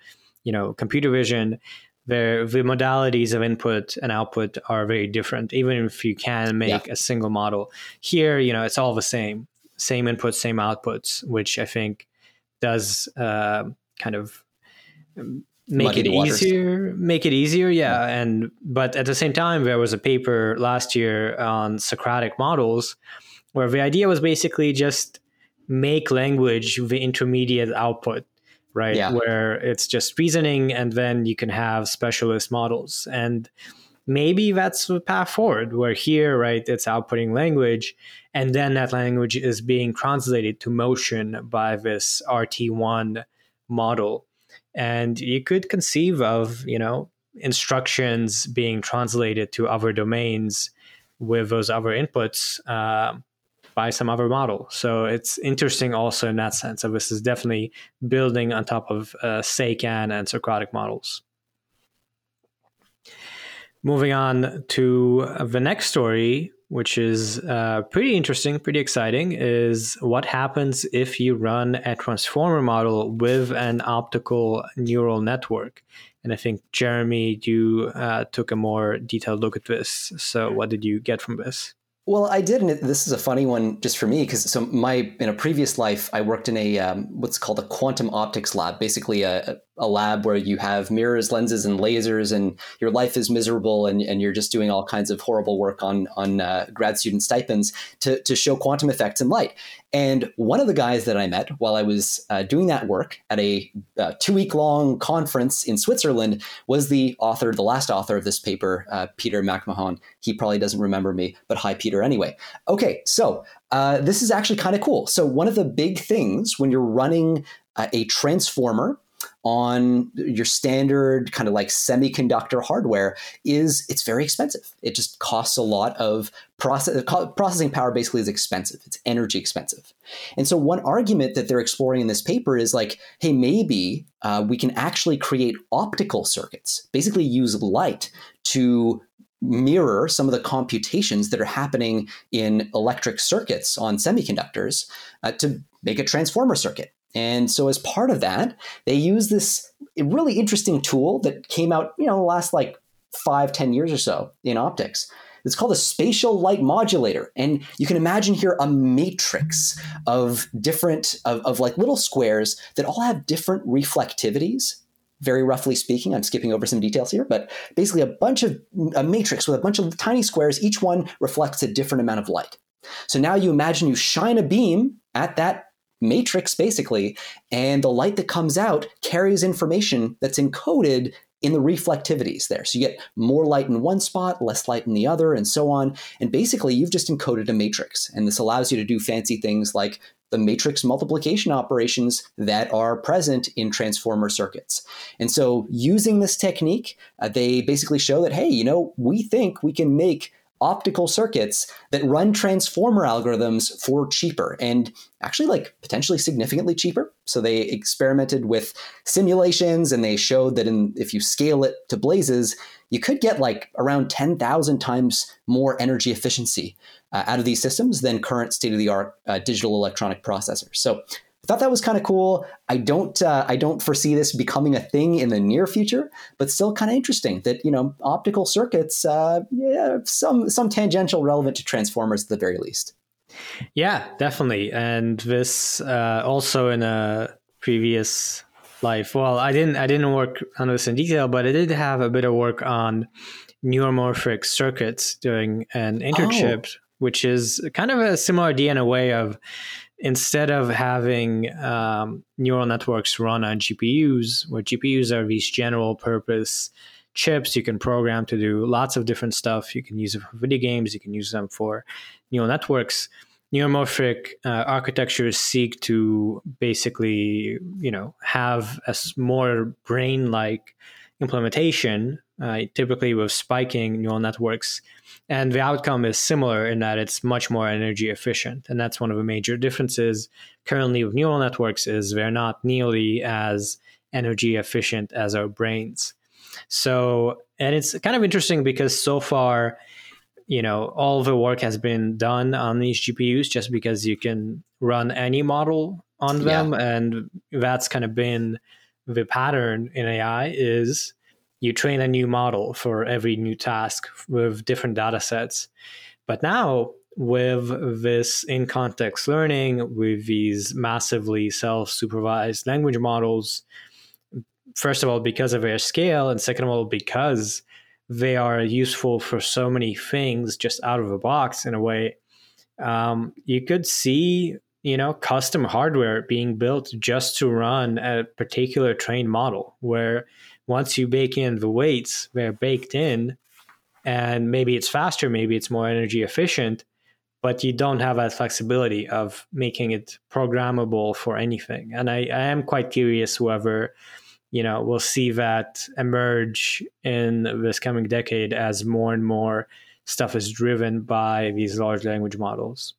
you know computer vision the the modalities of input and output are very different. Even if you can make yeah. a single model here you know it's all the same. Same inputs same outputs which i think does uh, kind of make Muddy it easier make it easier yeah. yeah. And but at the same time there was a paper last year on socratic models where the idea was basically just make language the intermediate output right? Yeah. Where it's just reasoning and then you can have specialist models. And maybe that's the path forward where here, right, it's outputting language and then that language is being translated to motion by this RT1 model. And you could conceive of, you know, instructions being translated to other domains with those other inputs. Uh, by some other model. So it's interesting also in that sense. So this is definitely building on top of uh, and Socratic models. moving on to the next story, which is uh, pretty interesting, pretty exciting, is what happens if you run a transformer model with an optical neural network. And I think, Jeremy, you uh, took a more detailed look at this. So, what did you get from this? Well, I did, and this is a funny one just for me because so my in a previous life I worked in a um, what's called a quantum optics lab, basically a, a lab where you have mirrors, lenses, and lasers, and your life is miserable, and, and you're just doing all kinds of horrible work on on uh, grad student stipends to to show quantum effects in light. And one of the guys that I met while I was uh, doing that work at a uh, two week long conference in Switzerland was the author, the last author of this paper, uh, Peter McMahon. He probably doesn't remember me, but hi, Peter, anyway. Okay, so uh, this is actually kind of cool. So, one of the big things when you're running uh, a transformer on your standard kind of like semiconductor hardware is it's very expensive. It just costs a lot of process, processing power basically is expensive. It's energy expensive. And so one argument that they're exploring in this paper is like, hey, maybe uh, we can actually create optical circuits, basically use light to mirror some of the computations that are happening in electric circuits on semiconductors uh, to make a transformer circuit. And so, as part of that, they use this really interesting tool that came out, you know, last like five, ten years or so in optics. It's called a spatial light modulator. And you can imagine here a matrix of different, of, of like little squares that all have different reflectivities. Very roughly speaking, I'm skipping over some details here, but basically a bunch of a matrix with a bunch of tiny squares, each one reflects a different amount of light. So now you imagine you shine a beam at that matrix basically, and the light that comes out carries information that's encoded in the reflectivities there. So you get more light in one spot, less light in the other, and so on. And basically, you've just encoded a matrix. And this allows you to do fancy things like the matrix multiplication operations that are present in transformer circuits. And so, using this technique, uh, they basically show that, hey, you know, we think we can make optical circuits that run transformer algorithms for cheaper and actually like potentially significantly cheaper. So they experimented with simulations and they showed that in, if you scale it to blazes you could get like around 10,000 times more energy efficiency uh, out of these systems than current state of the art uh, digital electronic processors. So I thought that was kind of cool. I don't uh, I don't foresee this becoming a thing in the near future, but still kind of interesting that you know optical circuits, uh, yeah, some some tangential relevant to transformers at the very least. Yeah, definitely. And this uh, also in a previous life. Well, I didn't I didn't work on this in detail, but I did have a bit of work on neuromorphic circuits during an internship, oh. which is kind of a similar idea in a way of instead of having um, neural networks run on GPUs, where GPUs are these general purpose chips you can program to do lots of different stuff. You can use them for video games, you can use them for neural networks. Neuromorphic uh, architectures seek to basically, you know, have a more brain-like implementation, uh, typically with spiking neural networks and the outcome is similar in that it's much more energy efficient and that's one of the major differences currently with neural networks is they're not nearly as energy efficient as our brains so and it's kind of interesting because so far you know all the work has been done on these gpus just because you can run any model on them yeah. and that's kind of been the pattern in ai is you train a new model for every new task with different data sets. But now, with this in context learning, with these massively self supervised language models, first of all, because of their scale, and second of all, because they are useful for so many things just out of the box in a way, um, you could see you know custom hardware being built just to run a particular trained model where once you bake in the weights, they're baked in, and maybe it's faster, maybe it's more energy efficient, but you don't have that flexibility of making it programmable for anything. And I, I am quite curious whether you know we'll see that emerge in this coming decade as more and more stuff is driven by these large language models.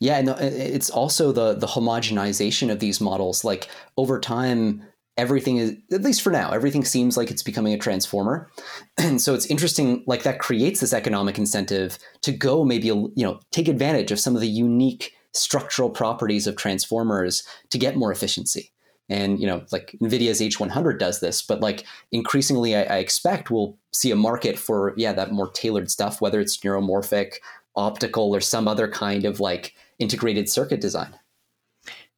Yeah, no, it's also the the homogenization of these models. Like over time, everything is at least for now everything seems like it's becoming a transformer. <clears throat> And so it's interesting like that creates this economic incentive to go maybe you know take advantage of some of the unique structural properties of transformers to get more efficiency. And you know like nvidia's h100 does this but like increasingly I, I, expect we'll see a market for yeah that more tailored stuff whether it's neuromorphic optical or some other kind of like integrated circuit design.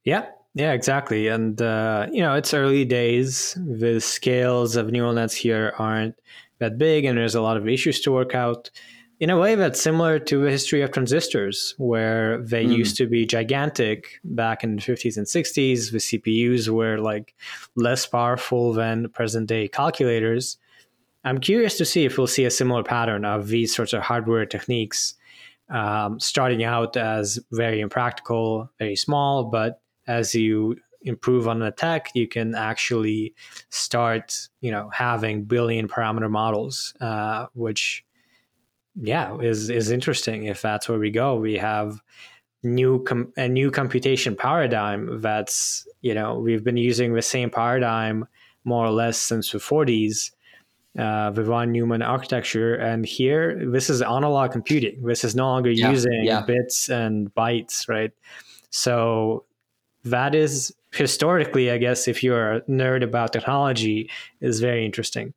Yeah yeah, exactly. And, uh, you know, it's early days. The scales of neural nets here aren't that big, and there's a lot of issues to work out in a way that's similar to the history of transistors, where they mm. used to be gigantic back in the 50s and 60s. The CPUs were like less powerful than present day calculators. I'm curious to see if we'll see a similar pattern of these sorts of hardware techniques um, starting out as very impractical, very small, but as you improve on the tech, you can actually start, you know, having billion parameter models, uh, which, yeah, is is interesting. If that's where we go, we have new com- a new computation paradigm. That's you know we've been using the same paradigm more or less since the 40s. Uh, the von Neumann architecture, and here this is analog computing. This is no longer yeah, using yeah. bits and bytes, right? So that is historically, I guess, if you're a nerd about technology, is very interesting.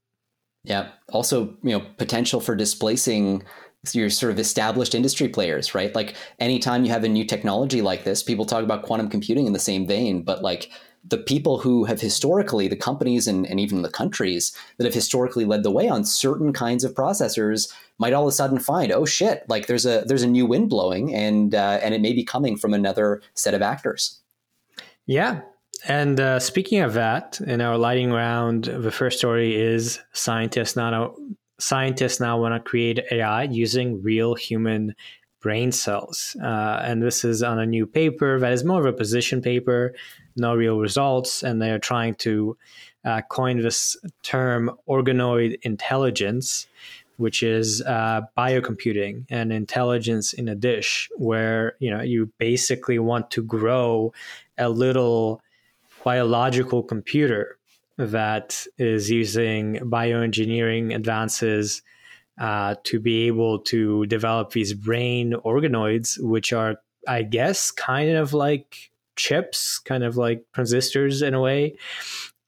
Yeah. Also, you know, potential for displacing your sort of established industry players, right? Like anytime you have a new technology like this, people talk about quantum computing in the same vein, but like the people who have historically, the companies and, and even the countries that have historically led the way on certain kinds of processors might all of a sudden find, oh shit, like there's a there's a new wind blowing, and uh, and it may be coming from another set of actors. Yeah. And uh, speaking of that, in our lighting round, the first story is scientists now scientists now want to create AI using real human brain cells. Uh, and this is on a new paper that is more of a position paper, no real results, and they are trying to uh, coin this term organoid intelligence, which is uh, biocomputing and intelligence in a dish, where you know you basically want to grow a little biological computer that is using bioengineering advances uh, to be able to develop these brain organoids, which are, I guess, kind of like chips, kind of like transistors in a way.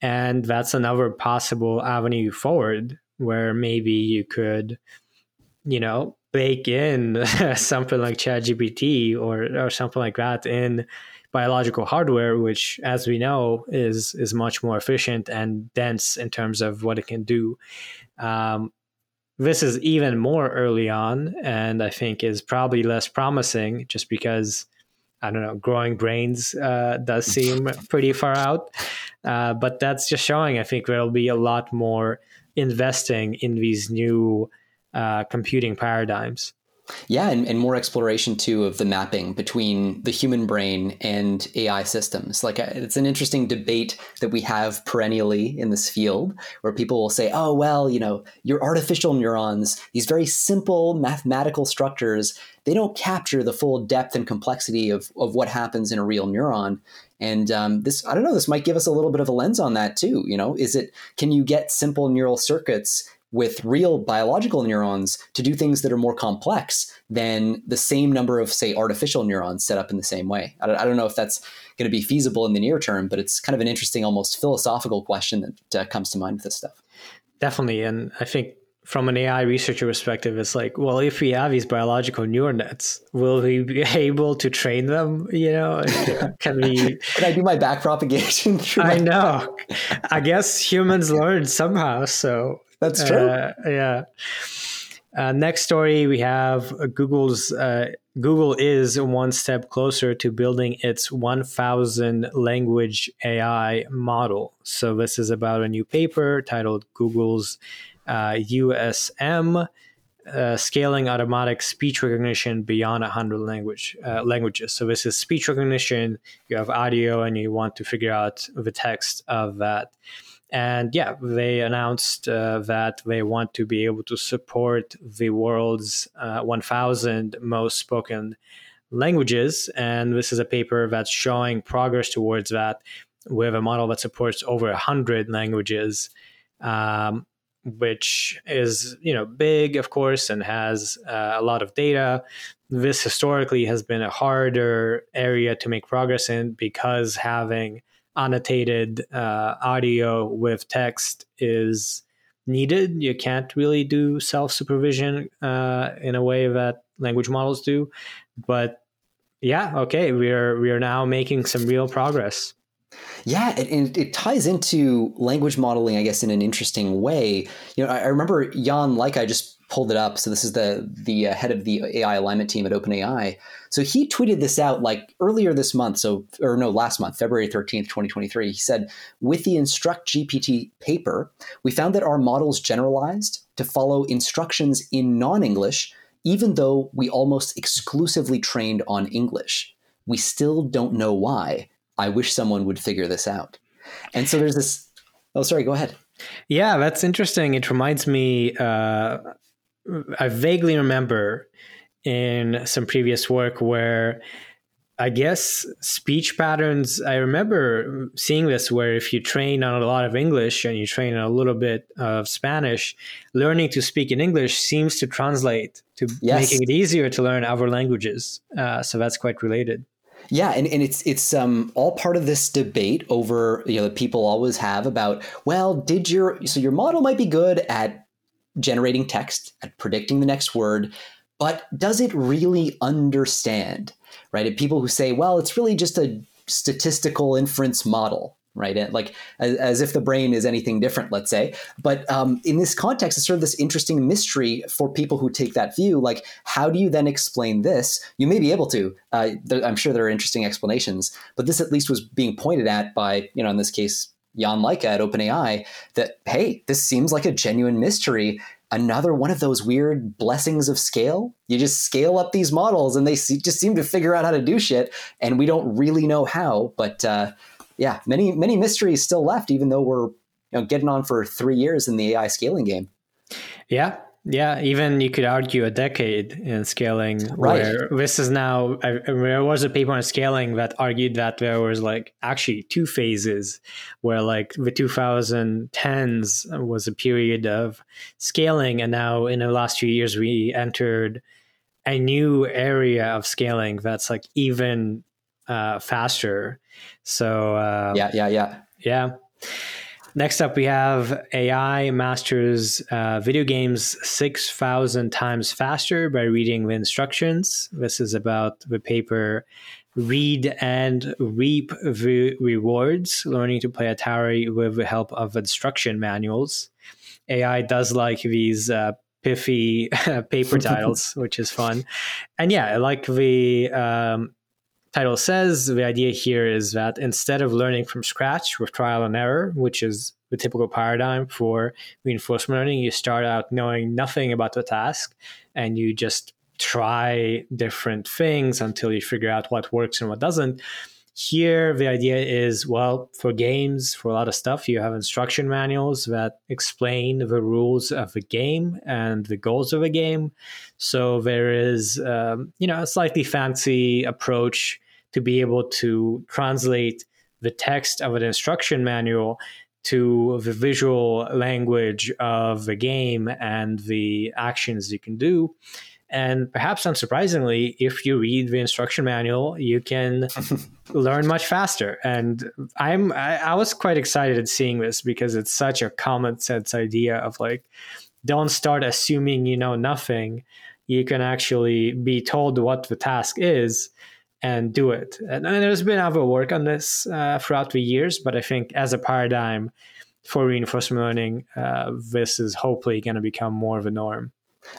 And that's another possible avenue forward where maybe you could, you know, bake in <laughs> something like ChatGPT or or something like that in biological hardware, which, as we know, is is much more efficient and dense in terms of what it can do. Um, this is even more early on, and I think is probably less promising, just because I don't know, growing brains uh, does <laughs> seem pretty far out. Uh, but that's just showing, I think, there'll be a lot more investing in these new uh, computing paradigms. Yeah, and, and more exploration too of the mapping between the human brain and AI systems. Like uh, it's an interesting debate that we have perennially in this field where people will say, oh, well, you know, your artificial neurons, these very simple mathematical structures, they don't capture the full depth and complexity of, of what happens in a real neuron. And um, this, I don't know, this might give us a little bit of a lens on that too. You know, is it, can you get simple neural circuits with real biological neurons to do things that are more complex than the same number of, say, artificial neurons set up in the same way. I don't, I don't know if that's going to be feasible in the near term, but it's kind of an interesting, almost philosophical question that uh, comes to mind with this stuff. Definitely. And I think from an AI researcher perspective, it's like, well, if we have these biological neural nets, will we be <laughs> able to train them? You know, <laughs> can we? can I do my back propagation? <laughs> I know. I guess humans learn somehow. So that's true. Uh, yeah. Uh, next story, we have Google's uh, Google is one step closer to building its 1,000 language AI model. So this is about a new paper titled Google's USM. Uh, scaling automatic speech recognition beyond 100 language uh, languages. So this is speech recognition. You have audio, and you want to figure out the text of that. And yeah, they announced uh, that they want to be able to support the world's uh, 1,000 most spoken languages. And this is a paper that's showing progress towards that. with a model that supports over 100 languages um, which is you know big of course and has uh, a lot of data this historically has been a harder area to make progress in because having annotated uh, audio with text is needed. You can't really do self supervision uh, in a way that language models do. But yeah okay we are we are now making some real progress. Yeah, and, it ties into language modeling, I guess, in an interesting way. You know, I, I remember Jan I just pulled it up. So this is the the uh, head of the AI alignment team at OpenAI. So he tweeted this out like earlier this month. So or no, last month, February thirteenth, twenty twenty three. He said, with the Instruct GPT paper, we found that our models generalized to follow instructions in non English, even though we almost exclusively trained on English. We still don't know why I wish someone would figure this out. And so there's this. Oh, sorry. Go ahead. Yeah, that's interesting. It reminds me. Uh, I vaguely remember in some previous work where I guess speech patterns. I remember seeing this where if you train on a lot of English and you train on a little bit of Spanish, learning to speak in English seems to translate to yes. making it easier to learn other languages. Uh, so that's quite related. Yeah, and, and it's it's um, all part of this debate over you know that people always have about well, did your so your model might be good at generating text, at predicting the next word, but does it really understand? Right? And people who say, well, it's really just a statistical inference model right? Like as, as, if the brain is anything different, let's say. But um, in this context, it's sort of this interesting mystery for people who take that view. Like, how do you then explain this? You may be able to. Uh, I'm sure there are interesting explanations, but this at least was being pointed at by, you know, in this case, Jan Leike at OpenAI, that hey, this seems like a genuine mystery. Another one of those weird blessings of scale. You just scale up these models, and they just seem to figure out how to do shit, and we don't really know how. But uh, yeah, many many mysteries still left, even though we're you know getting on for three years in the AI scaling game. Yeah, yeah, even you could argue a decade in scaling. Right. Where this is now, I, there was a paper on scaling that argued that there was like actually two phases, where like the 2010s was a period of scaling, and now in the last few years we entered a new area of scaling that's like even uh, faster. So uh, yeah, yeah, yeah, yeah. Next up, we have AI masters uh, video games 6,000 times faster by reading the instructions. This is about the paper Read and Reap the Rewards Learning to Play Atari with the Help of Instruction Manuals. AI does like these uh, pithy <laughs> paper <laughs> titles, which is fun. And yeah, I like the um, title says, the idea here is that instead of learning from scratch with trial and error, which is the typical paradigm for reinforcement learning, you start out knowing nothing about the task and you just try different things until you figure out what works and what doesn't. Here, the idea is well, for games, for a lot of stuff, you have instruction manuals that explain the rules of the game and the goals of a game. So there is, um, you know, a slightly fancy approach to be able to translate the text of an instruction manual to the visual language of the game and the actions you can do. And perhaps unsurprisingly, if you read the instruction manual, you can <laughs> learn much faster. And I'm I, I, was quite excited at seeing this because it's such a common sense idea of like, don't start assuming you know nothing. You can actually be told what the task is and do it. And, and there's been other work on this uh, throughout the years, but I think as a paradigm for reinforcement learning, uh, this is hopefully going to become more of a norm.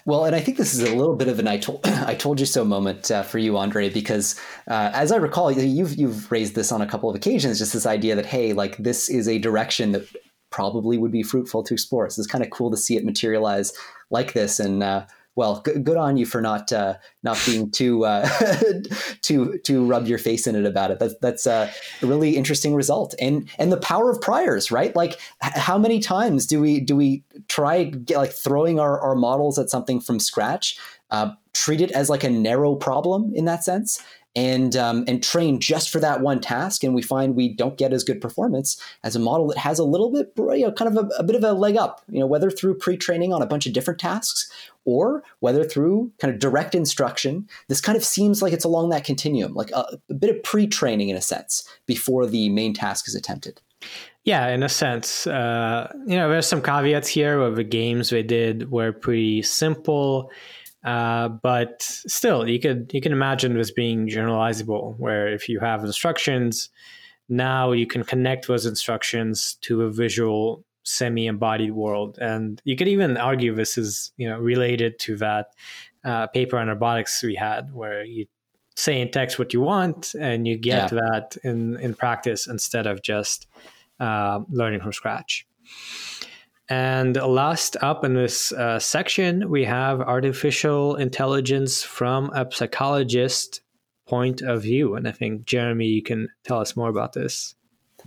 Well, and I think this is a little bit of an "I told <clears throat> I told you so" moment uh, for you, Andrey, because uh, as I recall, you've you've raised this on a couple of occasions. Just this idea that hey, like this is a direction that probably would be fruitful to explore. So it's kind of cool to see it materialize like this, and uh, well, good, good on you for not uh, not being too uh, <laughs> too too rub your face in it about it. That's that's a really interesting result, and and the power of priors, right? Like, how many times do we do we try get, like throwing our, our models at something from scratch? Uh, treat it as like a narrow problem in that sense and um, and train just for that one task, and we find we don't get as good performance as a model that has a little bit, you know, kind of a, a bit of a leg up. You know, whether through pre-training on a bunch of different tasks or whether through kind of direct instruction. This kind of seems like it's along that continuum, like a, a bit of pre-training in a sense before the main task is attempted. Yeah, in a sense, uh, you know, there's some caveats here. Where the games they did were pretty simple uh, but still, you could you can imagine this being generalizable, where if you have instructions, now you can connect those instructions to a visual semi-embodied world, and you could even argue this is you know related to that uh, paper on robotics we had, where you say in text what you want, and you get yeah. that in in practice instead of just uh, learning from scratch. And last up in this uh, section, we have artificial intelligence from a psychologist point of view. And I think, Jeremy, you can tell us more about this.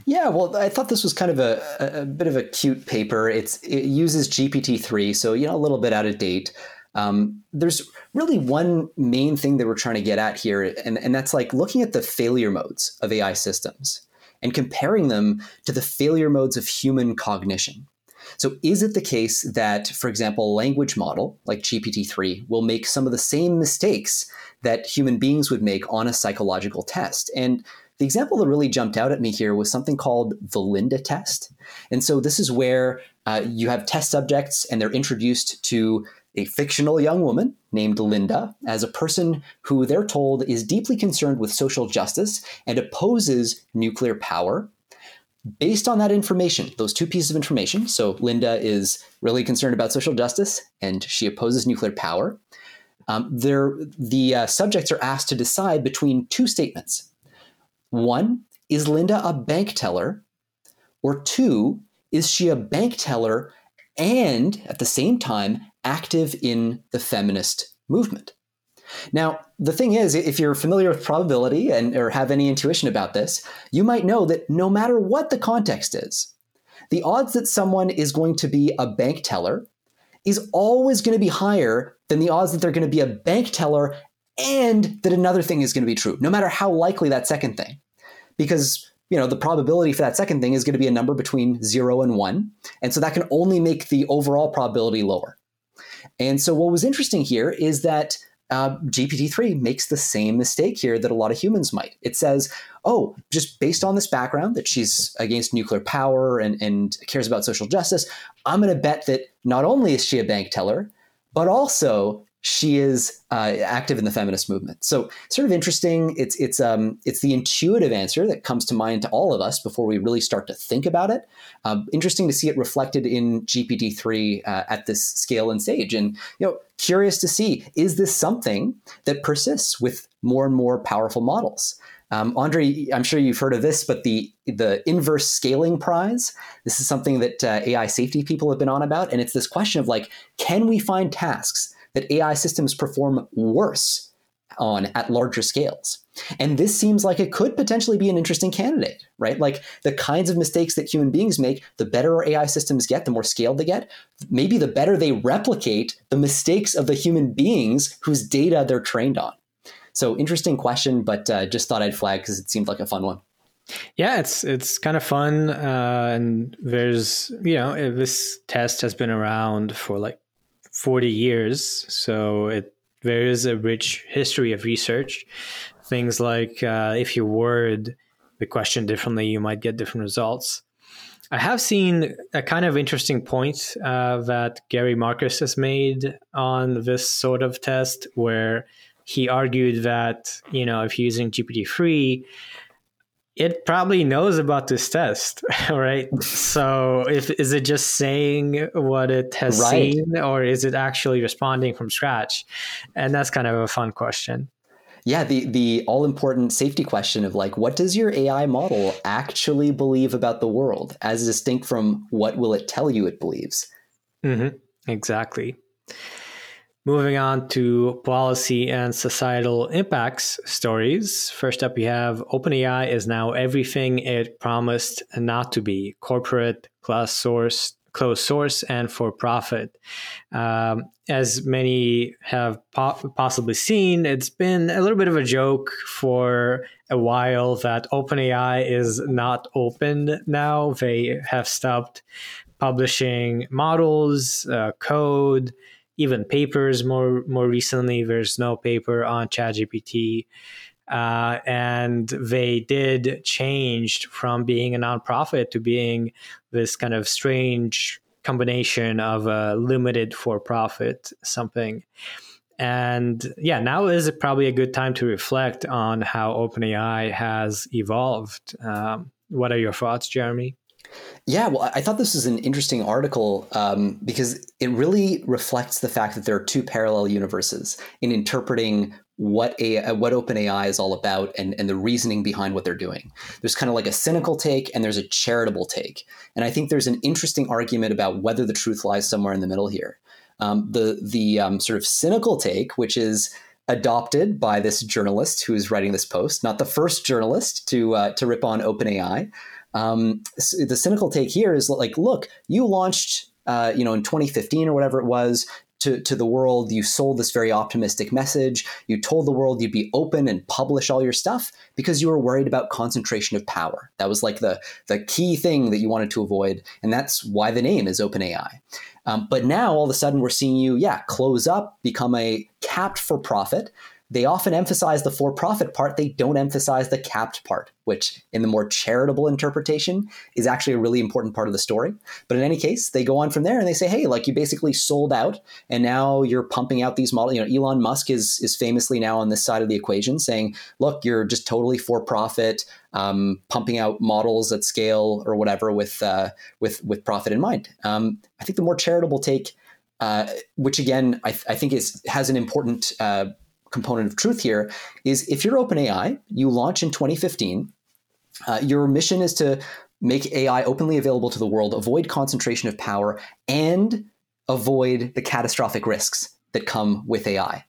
Yeah, well, I thought this was kind of a, a bit of a cute paper. It's it uses GPT three, so you know a little bit out of date. Um, there's really one main thing that we're trying to get at here, and, and that's like looking at the failure modes of AI systems and comparing them to the failure modes of human cognition. So, is it the case that, for example, a language model like GPT 3 will make some of the same mistakes that human beings would make on a psychological test? And the example that really jumped out at me here was something called the Linda test. And so, this is where uh, you have test subjects and they're introduced to a fictional young woman named Linda as a person who they're told is deeply concerned with social justice and opposes nuclear power based on that information, those two pieces of information, so Linda is really concerned about social justice and she opposes nuclear power. Um, the uh, subjects are asked to decide between two statements. One, is Linda a bank teller? Or two, is she a bank teller and at the same time active in the feminist movement? Now, the thing is, if you're familiar with probability and or have any intuition about this, you might know that no matter what the context is, the odds that someone is going to be a bank teller is always going to be higher than the odds that they're going to be a bank teller and that another thing is going to be true, no matter how likely that second thing. Because you know the probability for that second thing is going to be a number between 0 and 1 and so that can only make the overall probability lower and so what was interesting here is that uh, GPT-3 makes the same mistake here that a lot of humans might. It says, oh, just based on this background that she's against nuclear power and, and cares about social justice, I'm going to bet that not only is she a bank teller, but also she is uh, active in the feminist movement. So sort of interesting. It's it's um it's the intuitive answer that comes to mind to all of us before we really start to think about it. Um, interesting to see it reflected in GPT three uh, at this scale and stage, and you know curious to see is this something that persists with more and more powerful models. Um, Andrey, I'm sure you've heard of this, but the the inverse scaling prize. This is something that uh, AI safety people have been on about, and it's this question of like, can we find tasks that AI systems perform worse on at larger scales. And this seems like it could potentially be an interesting candidate, right? Like the kinds of mistakes that human beings make, the better our AI systems get, the more scaled they get, maybe the better they replicate the mistakes of the human beings whose data they're trained on. So interesting question, but uh, just thought I'd flag because it seemed like a fun one. Yeah, it's it's kind of fun, uh, and there's you know this test has been around for like 40 years. So it, there is a rich history of research. Things like uh, if you word the question differently, you might get different results. I have seen a kind of interesting point uh, that Gary Marcus has made on this sort of test, where he argued that you know if you're using GPT three, it probably knows about this test, <laughs> right? so, if is it just saying what it has right. seen, or is it actually responding from scratch? And that's kind of a fun question. Yeah, the the all important safety question of like, what does your AI model actually believe about the world, as distinct from what will it tell you it believes? Mm-hmm. Exactly. Moving on to policy and societal impacts stories. First up, we have OpenAI is now everything it promised not to be corporate, class source, closed source and for profit. Um, as many have po- possibly seen, it's been a little bit of a joke for a while that OpenAI is not open now. They have stopped publishing models, uh, code, even papers. More more recently, there's no paper on ChatGPT. Uh, and they did change from being a nonprofit to being this kind of strange combination of a limited for profit something. And yeah, now is probably a good time to reflect on how OpenAI has evolved. Um, what are your thoughts, Jeremy? Yeah, well, I thought this was an interesting article um, because it really reflects the fact that there are two parallel universes in interpreting what a what OpenAI is all about and, and the reasoning behind what they're doing. There's kind of like a cynical take and there's a charitable take. And I think there's an interesting argument about whether the truth lies somewhere in the middle here. Um, the the um, sort of cynical take, which is adopted by this journalist who is writing this post, not the first journalist to uh, to rip on OpenAI. Um, the cynical take here is like, look, you launched uh, you know, in 2015 or whatever it was, to, to the world. You sold this very optimistic message. You told the world you'd be open and publish all your stuff because you were worried about concentration of power. That was like the, the key thing that you wanted to avoid. And that's why the name is OpenAI. Um, but now all of a sudden we're seeing you, yeah, close up, become a capped for profit they often emphasize the for profit part, they don't emphasize the capped part, which, in the more charitable interpretation, is actually a really important part of the story. But in any case, they go on from there and they say, hey, like you basically sold out and now you're pumping out these models. You know, Elon Musk is, is famously now on this side of the equation saying, look, you're just totally for profit, um, pumping out models at scale or whatever with, uh, with, with profit in mind. Um, I think the more charitable take uh, which again I, th- I, think is has an important uh, component of truth here is if you're OpenAI, you launch in 2015, uh, your mission is to make AI openly available to the world, avoid concentration of power, and avoid the catastrophic risks that come with AI.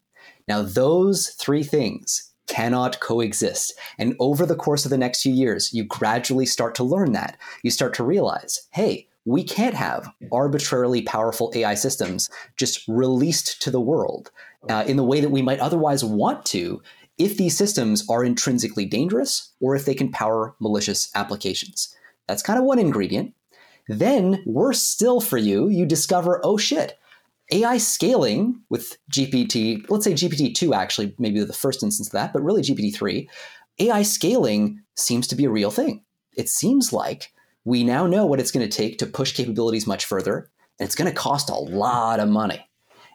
Now, those three things cannot coexist. And over the course of the next few years, you gradually start to learn that. You start to realize, hey, we can't have arbitrarily powerful AI systems just released to the world uh, in the way that we might otherwise want to if these systems are intrinsically dangerous or if they can power malicious applications. That's kind of one ingredient. Then, worse still for you, you discover oh shit, AI scaling with GPT, let's say GPT 2 actually, maybe the first instance of that, but really GPT 3, AI scaling seems to be a real thing. It seems like we now know what it's going to take to push capabilities much further, and it's going to cost a lot of money.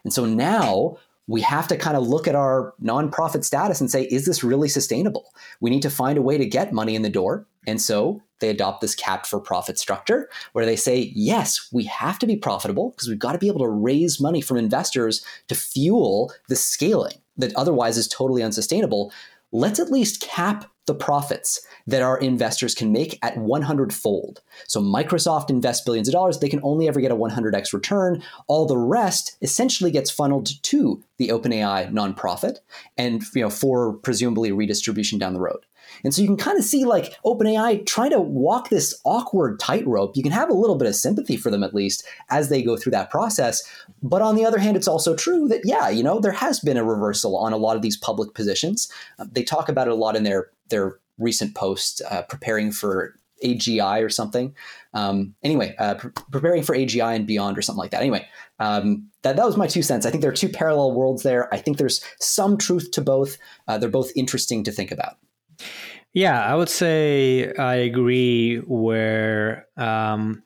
And so now we have to kind of look at our nonprofit status and say, is this really sustainable? We need to find a way to get money in the door. And so they adopt this capped for profit structure where they say, yes, we have to be profitable because we've got to be able to raise money from investors to fuel the scaling that otherwise is totally unsustainable. Let's at least cap the profits that our investors can make at 100 fold. So Microsoft invests billions of dollars, they can only ever get a 100x return. All the rest essentially gets funneled to the OpenAI nonprofit and you know for presumably redistribution down the road. And so you can kind of see like OpenAI trying to walk this awkward tightrope. You can have a little bit of sympathy for them at least as they go through that process. But on the other hand, it's also true that, yeah, you know, there has been a reversal on a lot of these public positions. Uh, they talk about it a lot in their, their recent post uh, preparing for AGI or something. Um, anyway, uh, pre- preparing for AGI and beyond or something like that. Anyway, um, that, that was my two cents. I think there are two parallel worlds there. I think there's some truth to both. Uh, they're both interesting to think about. Yeah, I would say I agree. Where um,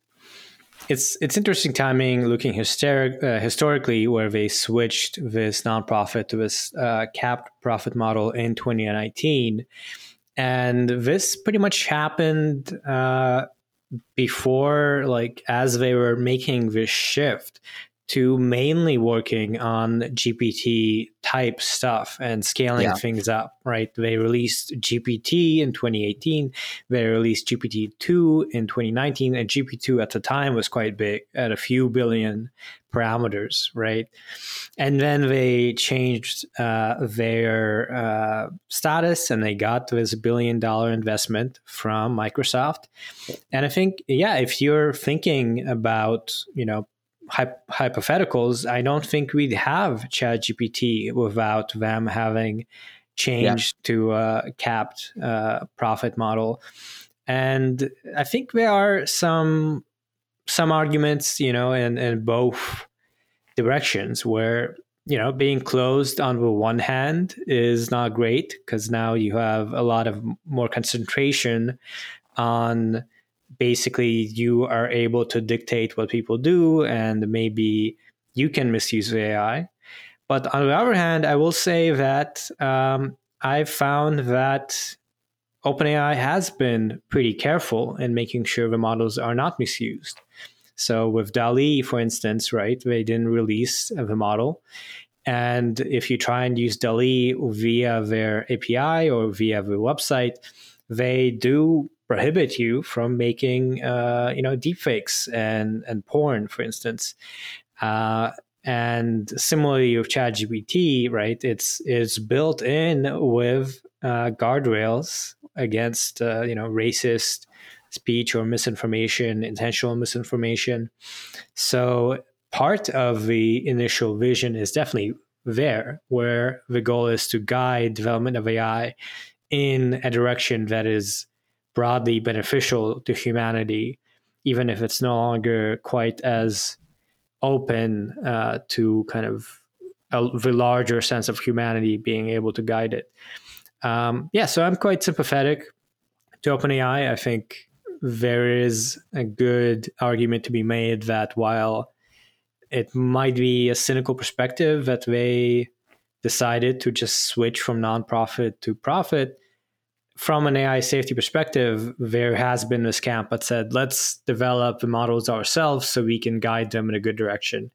it's it's interesting timing looking hysteric, uh, historically where they switched this nonprofit to this uh, capped profit model in 2019, and this pretty much happened uh, before, like as they were making this shift to mainly working on GPT type stuff and scaling yeah. things up, right? They released GPT in 2018, they released GPT 2 in 2019, and GPT 2 at the time was quite big at a few billion parameters, right? And then they changed uh, their uh, status and they got this billion dollar investment from Microsoft. And I think, yeah, if you're thinking about, you know, hypotheticals, I don't think we'd have ChatGPT without them having changed yeah. to a capped uh, profit model. And I think there are some some arguments, you know, in, in both directions where you know being closed on the one hand is not great because now you have a lot of more concentration on basically you are able to dictate what people do and maybe you can misuse AI. But on the other hand, I will say that um, I've found that OpenAI has been pretty careful in making sure the models are not misused. So with DALL-E, for instance, right, they didn't release the model. And if you try and use DALL-E via their API or via the website, they do prohibit you from making uh, you know deepfakes and and porn, for instance. Uh, and similarly with ChatGPT, right? It's it's built in with uh, guardrails against uh, you know racist speech or misinformation, intentional misinformation. So part of the initial vision is definitely there, where the goal is to guide development of AI in a direction that is broadly beneficial to humanity, even if it's no longer quite as open uh, to kind of a, the larger sense of humanity being able to guide it. Um, yeah, so I'm quite sympathetic to OpenAI. I think there is a good argument to be made that while it might be a cynical perspective that they decided to just switch from nonprofit to profit, from an AI safety perspective, there has been this camp that said, let's develop the models ourselves so we can guide them in a good direction.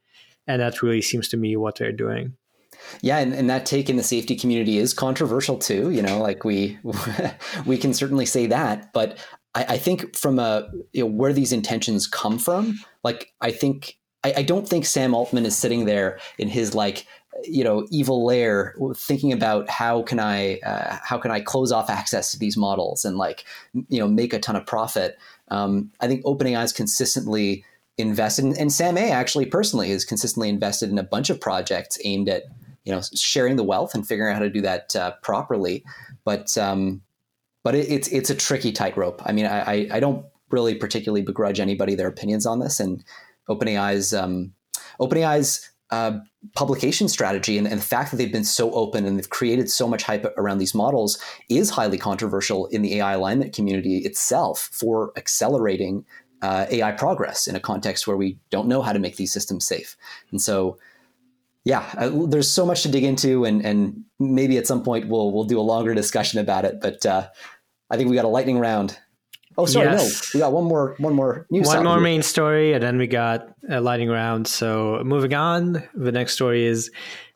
And that really seems to me what they're doing. Yeah, and, and that take in the safety community is controversial too. You know, like we <laughs> we can certainly say that, but I, I think from a you know, where these intentions come from, like I think I, I don't think Sam Altman is sitting there in his like you know evil lair thinking about how can i uh, how can i close off access to these models and like you know make a ton of profit? Um, i think openai is consistently invested in, and sam a actually personally is consistently invested in a bunch of projects aimed at you know sharing the wealth and figuring out how to do that uh, properly. But um, but it, it's it's a tricky tightrope. I mean I, I don't really particularly begrudge anybody their opinions on this. And openai's um, openai's uh, publication strategy and, and, the fact that they've been so open and they've created so much hype around these models is highly controversial in the AI alignment community itself for accelerating uh, AI progress in a context where we don't know how to make these systems safe. And so, yeah, uh, there's so much to dig into, and, and maybe at some point we'll we'll do a longer discussion about it. But uh, I think we got a lightning round Oh, sorry, yes. no. We got one more, one more news. One more main story, and then we got a lightning round. So moving on, the next story is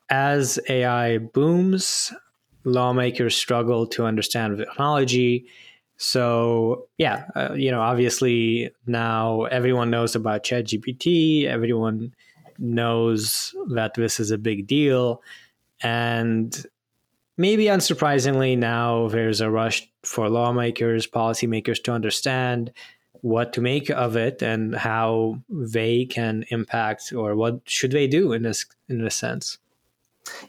as AI booms, lawmakers struggle to understand the technology. So yeah, uh, you know, obviously now everyone knows about ChatGPT. Everyone knows that this is a big deal, and maybe unsurprisingly, now there's a rush for lawmakers, policymakers to understand what to make of it and how they can impact or what should they do in this in this sense.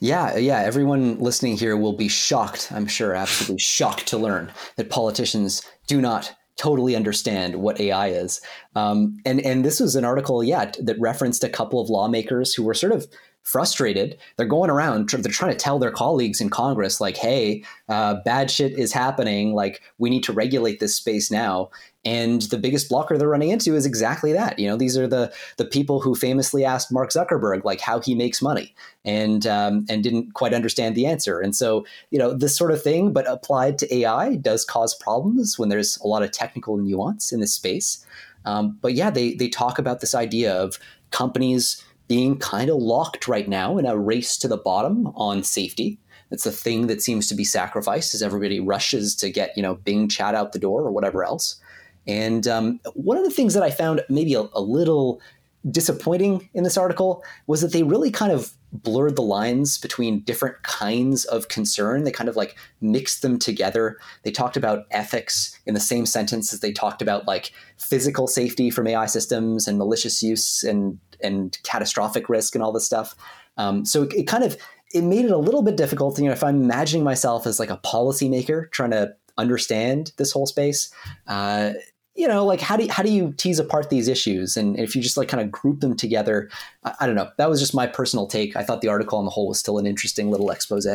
Yeah, yeah. Everyone listening here will be shocked, I'm sure, absolutely shocked to learn that politicians do not totally understand what AI is. Um, and and this was an article, yeah, that referenced a couple of lawmakers who were sort of frustrated. They're going around, they're trying to tell their colleagues in Congress, like, hey, uh, bad shit is happening. Like, we need to regulate this space now. And the biggest blocker they're running into is exactly that. You know, these are the the people who famously asked Mark Zuckerberg like how he makes money, and um, and didn't quite understand the answer. And so, you know, this sort of thing, but applied to AI, does cause problems when there's a lot of technical nuance in this space. Um, but yeah, they they talk about this idea of companies being kind of locked right now in a race to the bottom on safety. It's the thing that seems to be sacrificed as everybody rushes to get you know Bing chat out the door or whatever else. And um, one of the things that I found maybe a, a little disappointing in this article was that they really kind of blurred the lines between different kinds of concern. They kind of like mixed them together. They talked about ethics in the same sentence as they talked about like physical safety from AI systems and malicious use and and catastrophic risk and all this stuff. Um, so it, it, kind of it made it a little bit difficult. You know, if I'm imagining myself as like a policymaker trying to understand this whole space, uh, you know, like how do you, how do you tease apart these issues? And if you just like kind of group them together, I, I don't know. That was just my personal take. I thought the article on the whole was still an interesting little expose.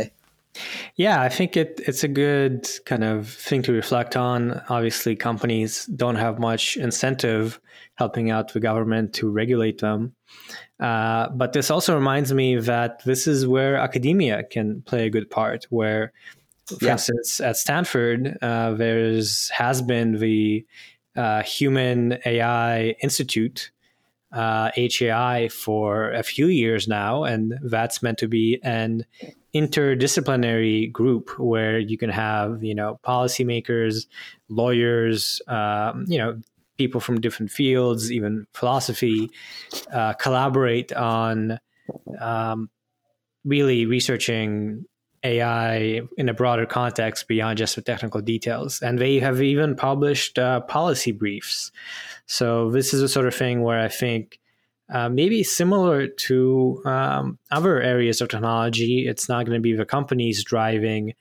Yeah, I think it, it's a good kind of thing to reflect on. Obviously, companies don't have much incentive helping out the government to regulate them. Uh, but this also reminds me that this is where academia can play a good part. Where, for yeah. instance, at Stanford, uh, there's has been the uh, Human AI Institute, uh, HAI, for a few years now, and that's meant to be an interdisciplinary group where you can have you know policymakers, lawyers, um, you know people from different fields, even philosophy, uh, collaborate on um, really researching AI in a broader context beyond just the technical details. And they have even published uh, policy briefs. So this is a sort of thing where I think uh, maybe similar to um, other areas of technology, it's not going to be the companies driving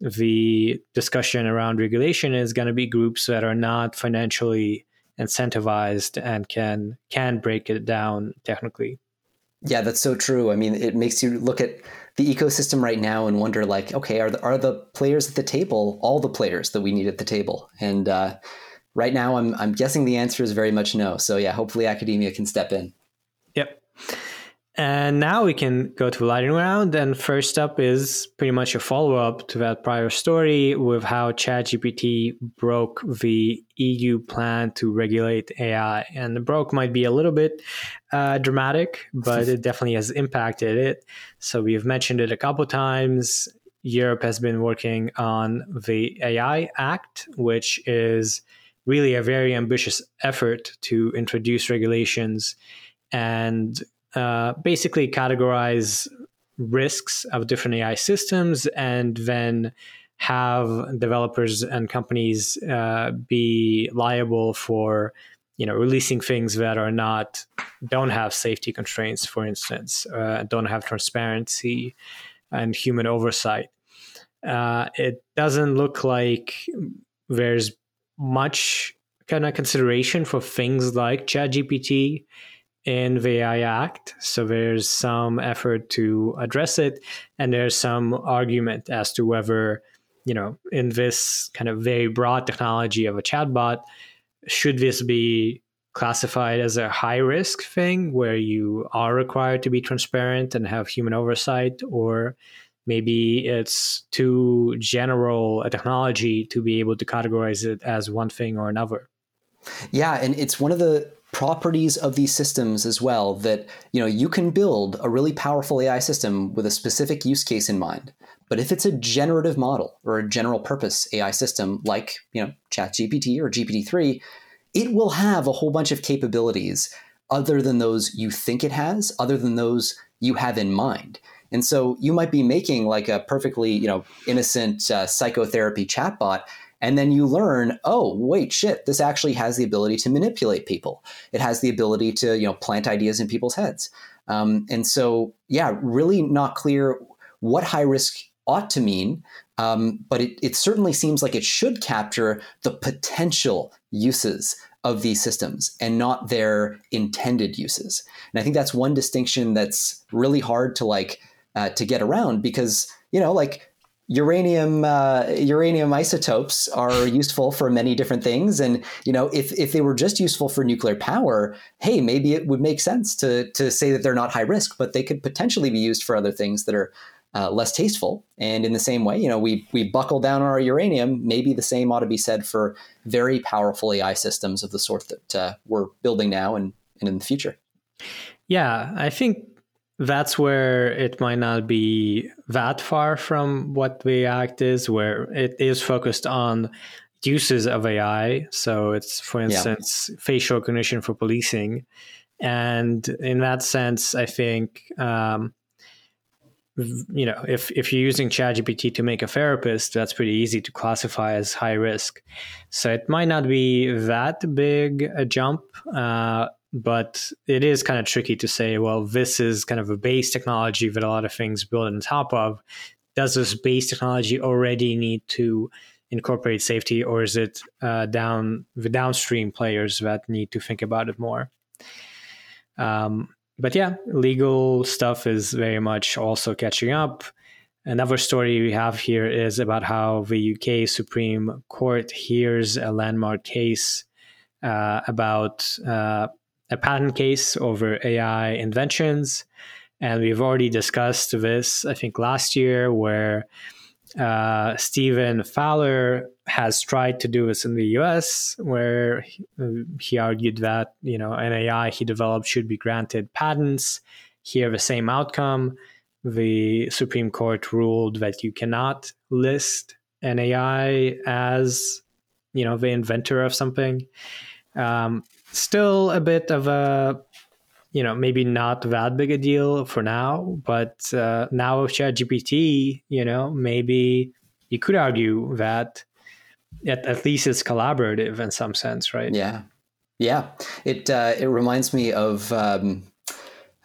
the discussion around regulation. Is going to be groups that are not financially incentivized and can can break it down technically. Yeah, that's so true. I mean, it makes you look at the ecosystem right now and wonder like, okay, are the, are the players at the table all the players that we need at the table? And uh, right now, I'm I'm guessing the answer is very much no. So yeah, hopefully academia can step in. Yep. And now we can go to lightning round. And first up is pretty much a follow up to that prior story with how ChatGPT broke the EU plan to regulate AI. And the broke might be a little bit uh, dramatic, but it definitely has impacted it. So we've mentioned it a couple times. Europe has been working on the AI Act, which is really a very ambitious effort to introduce regulations and uh, basically categorize risks of different AI systems and then have developers and companies uh, be liable for you know releasing things that are not don't have safety constraints for instance uh, don't have transparency and human oversight. Uh, it doesn't look like there's much kind of consideration for things like ChatGPT in the AI Act. So there's some effort to address it, and there's some argument as to whether, you know, in this kind of very broad technology of a chatbot, should this be classified as a high risk thing where you are required to be transparent and have human oversight, or maybe it's too general a technology to be able to categorize it as one thing or another. Yeah, and it's one of the properties of these systems as well that you know you can build a really powerful AI system with a specific use case in mind. But if it's a generative model or a general purpose AI system like you know ChatGPT or GPT-3, it will have a whole bunch of capabilities other than those you think it has, other than those you have in mind. And so you might be making like a perfectly you know innocent uh, psychotherapy chatbot and then you learn, oh, wait, shit, this actually has the ability to manipulate people. It has the ability to, you know, plant ideas in people's heads. Um, and so, yeah, really not clear what high risk ought to mean. Um, but it, it certainly seems like it should capture the potential uses of these systems and not their intended uses. And I think that's one distinction that's really hard to like uh, to get around because you know like uranium uh, uranium isotopes are useful for many different things. And you know if if they were just useful for nuclear power hey maybe it would make sense to to say that they're not high risk but they could potentially be used for other things that are uh, less tasteful. And in the same way you know we we buckle down on our uranium maybe the same ought to be said for very powerful ai systems of the sort that uh, we're building now and, and in the future. Yeah, I think that's where it might not be that far from what AI Act is, where it is focused on uses of AI. So it's, for instance, yeah. facial recognition for policing. And in that sense, I think, um, you know, if, if you're using ChatGPT to make a therapist, that's pretty easy to classify as high risk. So it might not be that big a jump. Uh, but it is kind of tricky to say, well, this is kind of a base technology that a lot of things build on top of. Does this base technology already need to incorporate safety, or is it uh, down the downstream players that need to think about it more? Um, but yeah, legal stuff is very much also catching up. Another story we have here is about how the UK Supreme Court hears a landmark case uh, about uh, a patent case over AI inventions. And we've already discussed this, I think, last year, where uh, Stephen Thaler has tried to do this in the US, where he, argued that you know an AI he developed should be granted patents. Here, the same outcome. The Supreme Court ruled that you cannot list an AI as you know the inventor of something. Um, still a bit of a you know maybe not that big a deal for now but uh, now with ChatGPT you know maybe you could argue that at, at least it's collaborative in some sense right? Yeah. Yeah. It uh, it reminds me of um,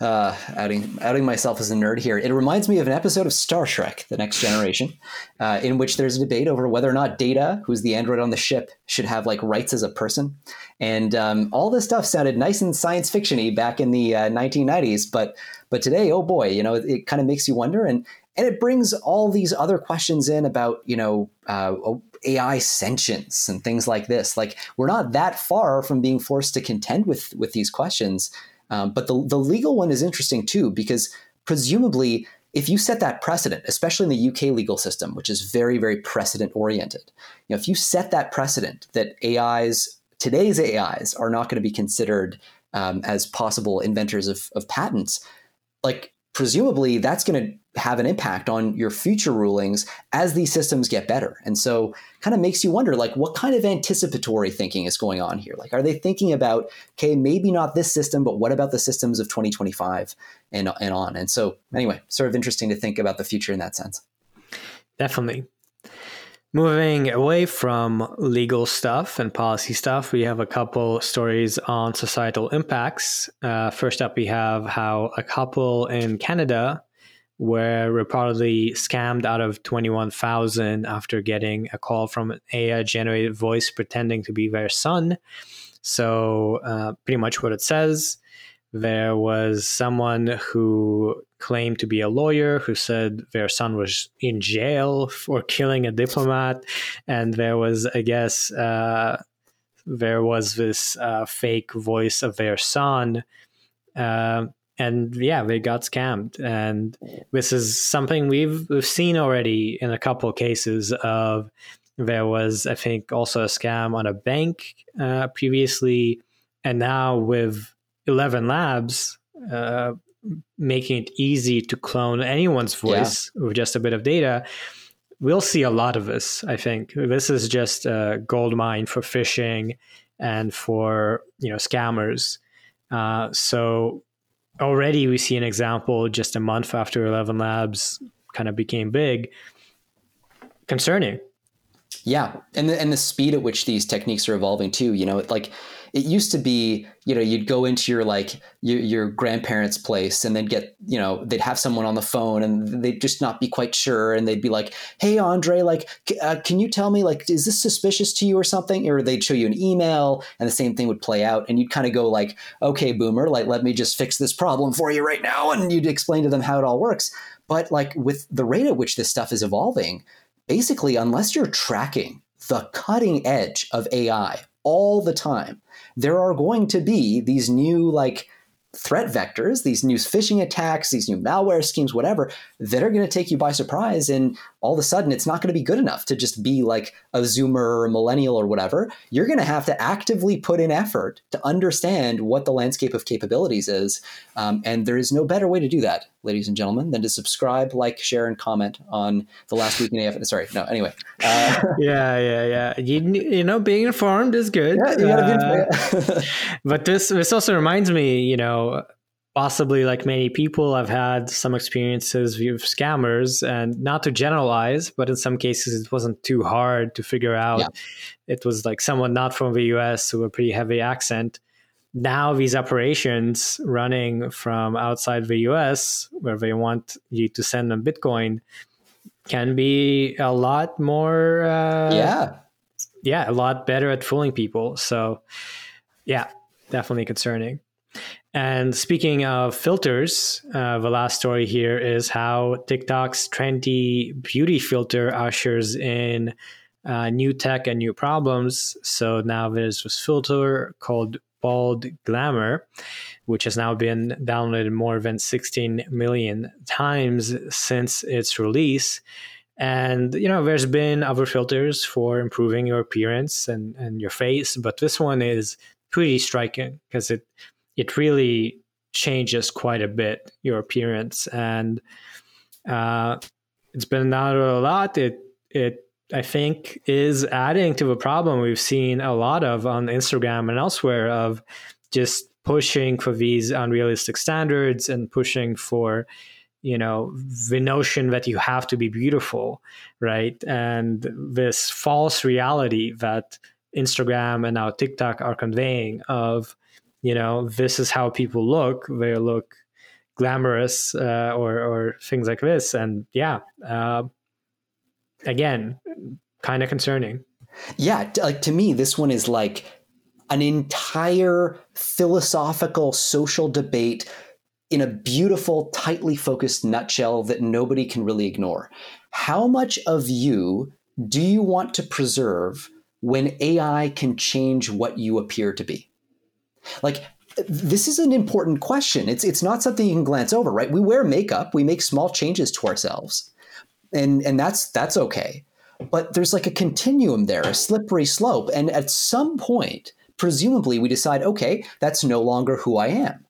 uh, outing outing myself as a nerd here. It reminds me of an episode of Star Trek: The Next Generation, uh, in which there's a debate over whether or not Data, who's the android on the ship, should have like rights as a person. And um, all this stuff sounded nice and science fictiony back in the uh, 1990s, but but today, oh boy, you know, it, it kind of makes you wonder, and and it brings all these other questions in about you know. Uh, AI sentience and things like this. Like we're not that far from being forced to contend with with these questions. Um, but the, the legal one is interesting too, because presumably, if you set that precedent, especially in the UK legal system, which is very, very precedent oriented, you know, if you set that precedent that AIs, today's AIs, are not going to be considered um, as possible inventors of, of patents, like presumably that's going to have an impact on your future rulings as these systems get better. And so kind of makes you wonder like what kind of anticipatory thinking is going on here? Like are they thinking about okay, maybe not this system, but what about the systems of 2025 and and on? And so anyway, sort of interesting to think about the future in that sense. Definitely. Moving away from legal stuff and policy stuff, we have a couple stories on societal impacts. Uh, first up, we have how a couple in Canada were reportedly scammed out of 21,000 after getting a call from an AI generated voice pretending to be their son. So, uh, pretty much what it says there was someone who claimed to be a lawyer who said their son was in jail for killing a diplomat. And there was, I guess, uh, there was this uh, fake voice of their son. Uh, and yeah, they got scammed. And this is something we've, we've seen already in a couple cases of there was, I think, also a scam on a bank uh, previously. And now with ElevenLabs, uh, making it easy to clone anyone's voice yeah. with just a bit of data, we'll see a lot of this. I think this is just a gold mine for phishing and for you know scammers. Uh, so already we see an example just a month after ElevenLabs kind of became big, concerning. Yeah, and the, and the speed at which these techniques are evolving too. You know, like it used to be you know you'd go into your like your, your grandparents place and they'd get you know they'd have someone on the phone and they'd just not be quite sure and they'd be like hey Andrey like uh, can you tell me like is this suspicious to you or something? Or they'd show you an email and the same thing would play out and you'd kind of go like okay boomer like let me just fix this problem for you right now and you'd explain to them how it all works. But like with the rate at which this stuff is evolving basically unless you're tracking the cutting edge of ai all the time there are going to be these new like threat vectors, these new phishing attacks, these new malware schemes, whatever, that are going to take you by surprise. And all of a sudden, it's not going to be good enough to just be like a Zoomer or a millennial or whatever. You're going to have to actively put in effort to understand what the landscape of capabilities is. Um, and there is no better way to do that, ladies and gentlemen, than to subscribe, like, share, and comment on the last week in AF. Sorry, no, anyway. Uh, <laughs> yeah, yeah, yeah. You, you know, being informed is good. Yeah, uh, <laughs> but this, this also reminds me, you know, possibly like many people i've had some experiences with scammers and not to generalize but in some cases it wasn't too hard to figure out. Yeah. it was like someone not from the us with a pretty heavy accent. Now these operations running from outside the us where they want you to send them bitcoin can be a lot more uh, yeah. yeah a lot better at fooling people. So yeah definitely concerning and speaking of filters, uh, the last story here is how TikTok's trendy beauty filter ushers in uh, new tech and new problems. So now there's this filter called Bold Glamour, which has now been downloaded more than 16 million times since its release. And you know, there's been other filters for improving your appearance and, and your face, but this one is pretty striking because it it really changes quite a bit your appearance. And uh, it's been out a lot. It it i think is adding to the problem we've seen a lot of on instagram and elsewhere of just pushing for these unrealistic standards and pushing for you know the notion that you have to be beautiful right? And this false reality that instagram and now tiktok are conveying of you know this is how people look they look glamorous uh, or or things like this. And yeah uh, again kind of concerning. Yeah like to me this one is like an entire philosophical social debate in a beautiful tightly focused nutshell that nobody can really ignore. How much of you do you want to preserve when ai can change what you appear to be like this is an important question. It's it's not something you can glance over, right? We wear makeup, we make small changes to ourselves. And and that's that's okay. But there's like a continuum there, a slippery slope, and at some point, presumably we decide, okay, that's no longer who I am.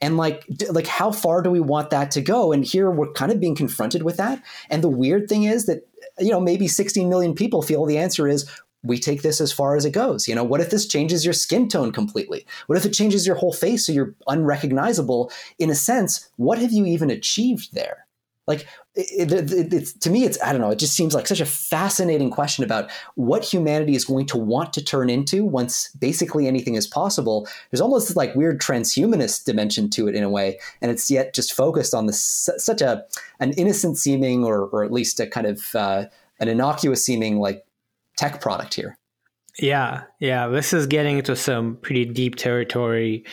And like like how far do we want that to go? And here we're kind of being confronted with that. And the weird thing is that you know maybe 16 million people feel the answer is we take this as far as it goes. You know, what if this changes your skin tone completely? What if it changes your whole face so you're unrecognizable? In a sense, what have you even achieved there? Like, it, it, it, to me, it's I don't know. It just seems like such a fascinating question about what humanity is going to want to turn into once basically anything is possible. There's almost like weird transhumanist dimension to it in a way, and it's yet just focused on this such a an innocent seeming, or or at least a kind of uh, an innocuous seeming like tech product here. Yeah, yeah. This is getting into some pretty deep territory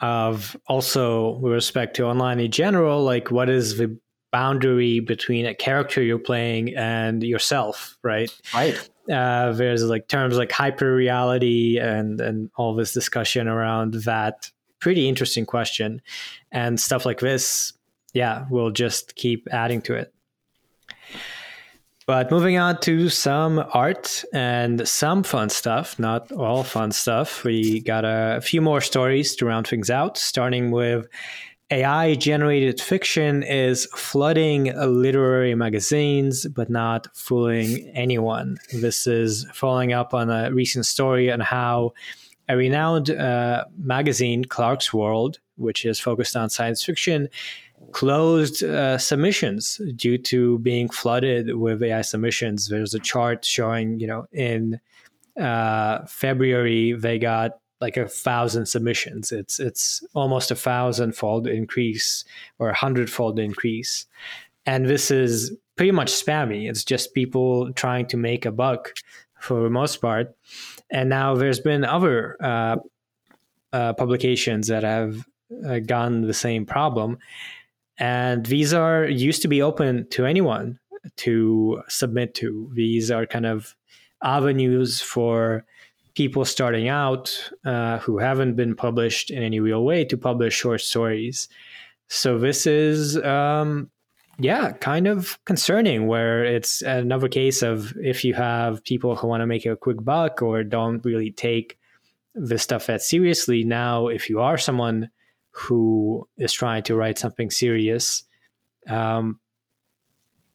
of also with respect to online in general, like what is the boundary between a character you're playing and yourself, right? Right. Uh, there's like terms like hyper reality and and all this discussion around that. Pretty interesting question, and stuff like this, yeah, we'll just keep adding to it. But moving on to some art and some fun stuff, not all fun stuff. We got a few more stories to round things out, starting with AI generated fiction is flooding literary magazines, but not fooling anyone. This is following up on a recent story on how a renowned uh, magazine, Clarkesworld, which is focused on science fiction, closed uh, submissions due to being flooded with AI submissions. There's a chart showing, you know, in uh, February they got like a thousand submissions. It's it's almost a thousand fold increase or a hundred fold increase, and this is pretty much spammy. It's just people trying to make a buck for the most part. And now there's been other uh, uh publications that have uh, gotten the same problem and these are used to be open to anyone to submit to. These are kind of avenues for people starting out uh, who haven't been published in any real way to publish short stories. So this is, um, yeah, kind of concerning. Where it's another case of if you have people who want to make a quick buck or don't really take this stuff that seriously. Now, if you are someone who is trying to write something serious, um,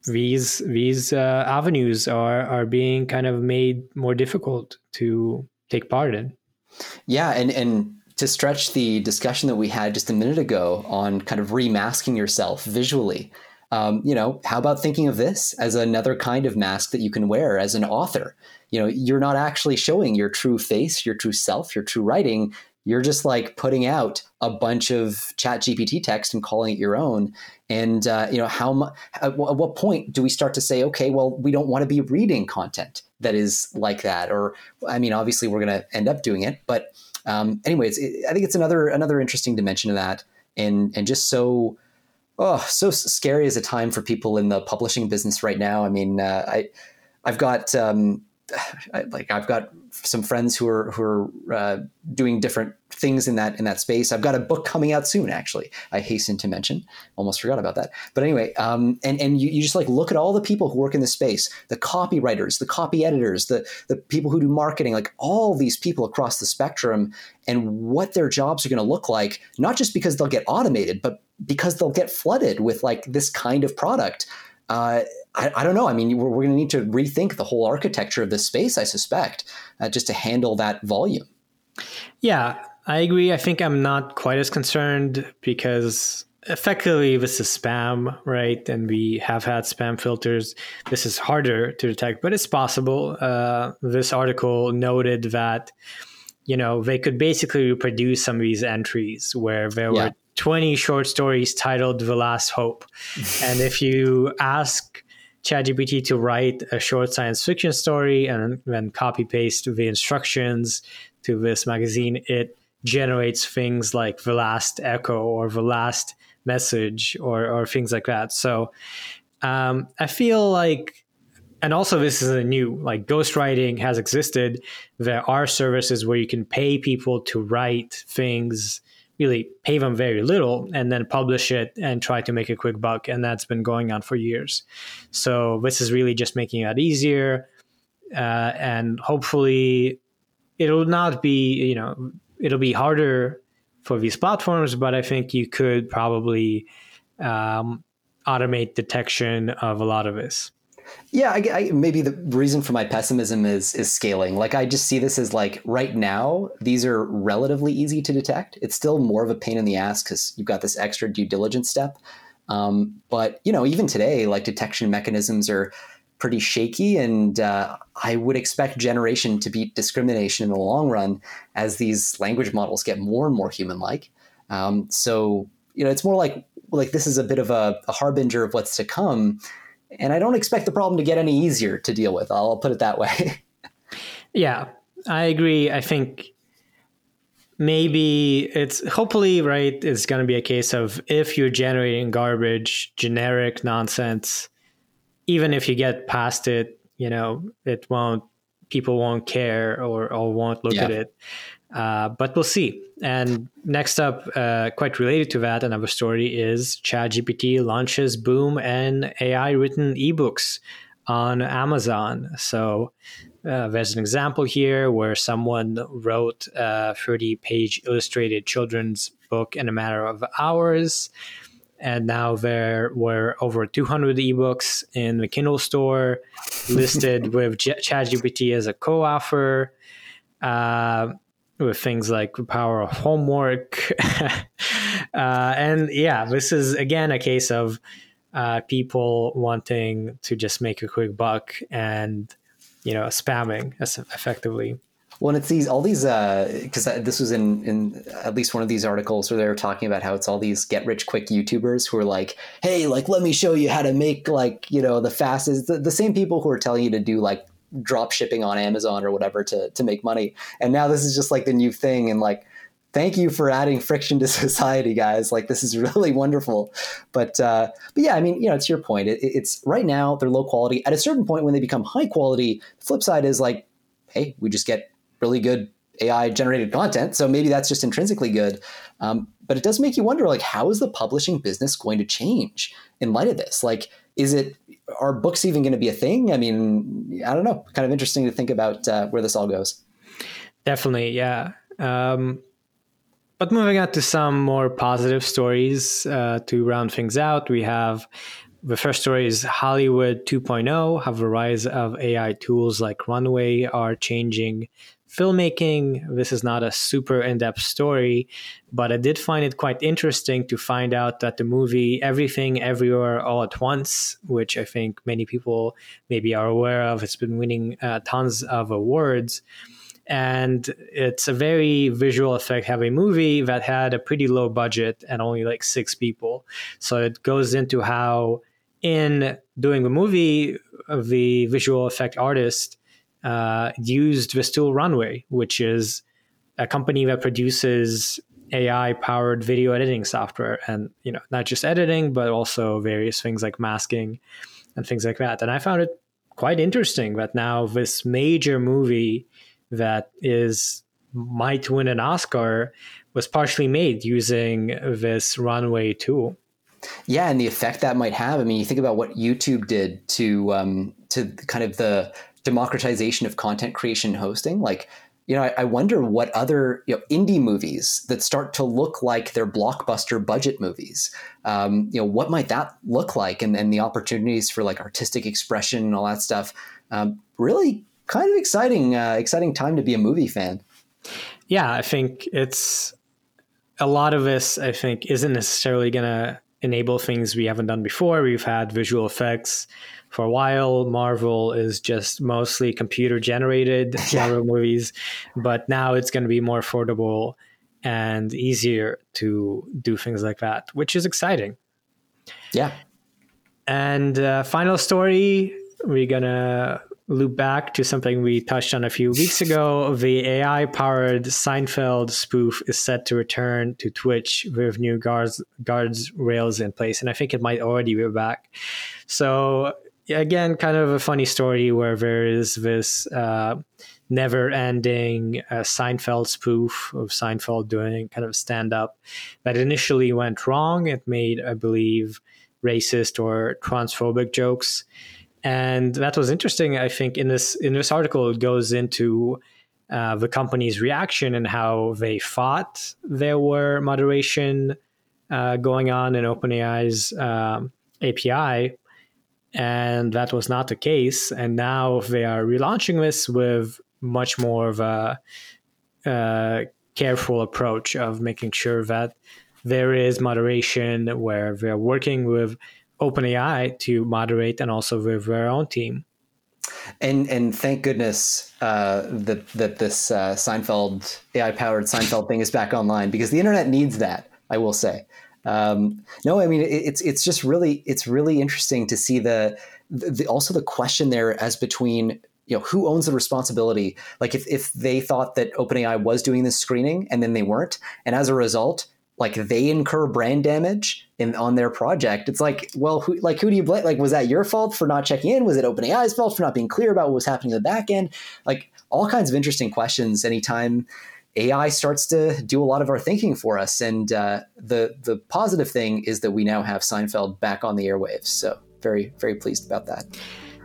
these these uh, avenues are are being kind of made more difficult to take part in. Yeah, and and to stretch the discussion that we had just a minute ago on kind of remasking yourself visually. Um, you know, how about thinking of this as another kind of mask that you can wear as an author? You know, you're not actually showing your true face, your true self, your true writing. You're just like putting out a bunch of chat GPT text and calling it your own. And, uh, you know, how at what point do we start to say, okay, well, we don't want to be reading content that is like that? Or, I mean, obviously we're going to end up doing it. But um, anyways, it, I think it's another, another interesting dimension of that. And, and just so, oh, so scary as a time for people in the publishing business right now. I mean, uh, I, I've got, um, <sighs> like I've got some friends who are who are uh, doing different things in that in that space. I've got a book coming out soon. Actually, I hasten to mention. Almost forgot about that. But anyway, um, and and you, you just like look at all the people who work in the space: the copywriters, the copy editors, the the people who do marketing, like all these people across the spectrum, and what their jobs are going to look like. Not just because they'll get automated, but because they'll get flooded with like this kind of product. Uh, I, I, don't know. I mean, we're, we're going to need to rethink the whole architecture of this space, I suspect, uh, just to handle that volume. Yeah, I agree. I think I'm not quite as concerned because effectively this is spam, right? And we have had spam filters. This is harder to detect, but it's possible. Uh, this article noted that, you know, they could basically reproduce some of these entries where there yeah. were 20 short stories titled The Last Hope. and if you ask ChatGPT to write a short science fiction story and then copy paste the instructions to this magazine, it generates things like The Last Echo or The Last Message or, or things like that. So um, I feel like and also this is a new like ghostwriting has existed there are services where you can pay people to write things really pay them very little and then publish it and try to make a quick buck. And that's been going on for years. So this is really just making it easier. Uh, and hopefully it'll not be, you know, it'll be harder for these platforms, but I think you could probably um, automate detection of a lot of this. Yeah, I, I, maybe the reason for my pessimism is is scaling. Like I just see this as like right now these are relatively easy to detect. It's still more of a pain in the ass because you've got this extra due diligence step. Um, but you know, even today, like detection mechanisms are pretty shaky, and uh, I would expect generation to beat discrimination in the long run as these language models get more and more human-like. Um, so you know, it's more like like this is a bit of a, a harbinger of what's to come and I don't expect the problem to get any easier to deal with. I'll put it that way. <laughs> yeah, I agree. I think maybe it's hopefully right. It's going to be a case of if you're generating garbage, generic nonsense, even if you get past it, you know, it won't. People won't care or, or won't look yeah. at it. Uh, but we'll see. And next up, uh, quite related to that, another story is ChatGPT launches Boom and AI written ebooks on Amazon. So uh, there's an example here where someone wrote a 30 page illustrated children's book in a matter of hours. And now there were over 200 ebooks in the Kindle store listed <laughs> with ChatGPT as a co author. Uh, with things like power of homework. <laughs> uh, and yeah, this is again a case of uh, people wanting to just make a quick buck and you know spamming effectively. Well, and it's these all these because uh, this was in in at least one of these articles where they were talking about how it's all these get rich quick YouTubers who are like, hey, like let me show you how to make like you know the fastest the, the same people who are telling you to do like drop shipping on Amazon or whatever to to make money. And now this is just like the new thing and like thank you for adding friction to <laughs> society guys like this is really wonderful but uh, but yeah i mean you know it's your point it, it's right now they're low quality at a certain point when they become high quality the flip side is like hey we just get really good AI generated content. So maybe that's just intrinsically good. Um, but it does make you wonder, like, how is the publishing business going to change in light of this? Like, is it are books even going to be a thing? I mean, I don't know. Kind of interesting to think about uh, where this all goes. Definitely, yeah. Um, but moving on to some more positive stories uh, to round things out, we have the first story is Hollywood 2.0, how the rise of AI tools like Runway are changing filmmaking. This is not a super in depth story, but I did find it quite interesting to find out that the movie Everything Everywhere All at Once, which I think many people maybe are aware of, it's been winning uh, tons of awards. And it's a very visual effect heavy movie that had a pretty low budget and only like six people. So it goes into how, in doing the movie, the visual effect artist uh, used Vistool Runway, which is a company that produces AI powered video editing software and you know not just editing but also various things like masking and things like that. And I found it quite interesting that now this major movie that is might win an Oscar was partially made using this runway tool. Yeah and the effect that might have. I mean you think about what YouTube did to um, to kind of the democratization of content creation and hosting like you know I, I, wonder what other you know indie movies that start to look like they're blockbuster budget movies. Um, you know what might that look like and, and the opportunities for like artistic expression and all that stuff? Um, really kind of exciting uh, exciting time to be a movie fan. Yeah i think it's a lot of this i think isn't necessarily going to enable things we haven't done before. We've had visual effects for a while marvel is just mostly computer generated <laughs> marvel movies but now it's going to be more affordable and easier to do things like that which is exciting yeah and uh, final story we're going to loop back to something we touched on a few weeks <laughs> ago. The AI powered Seinfeld spoof is set to return to Twitch with new guards, guards rails in place. And I think it might already be back. So again, kind of a funny story where there is this uh, never ending uh, Seinfeld spoof of Seinfeld doing kind of stand up that initially went wrong. It made, I believe, racist or transphobic jokes. And that was interesting. I think in this in this article, it goes into uh, the company's reaction and how they thought there were moderation uh, going on in OpenAI's um, API, and that was not the case. And now they are relaunching this with much more of a careful approach of making sure that there is moderation where they're working with OpenAI to moderate and also with their own team. And and thank goodness uh, that that this uh, Seinfeld AI powered Seinfeld thing is back online because the internet needs that. I will say. Um, no, I mean it, it's it's just really it's really interesting to see the, the also the question there as between you know who owns the responsibility? Like if, if they thought that openai was doing this screening and then they weren't and as a result like they incur brand damage in on their project it's like well who like who do you blame? Like was that your fault for not checking in? Was it openai's fault for not being clear about what was happening in the back end? Like all kinds of interesting questions anytime AI starts to do a lot of our thinking for us. And uh, the the positive thing is that we now have Seinfeld back on the airwaves. So very very pleased about that.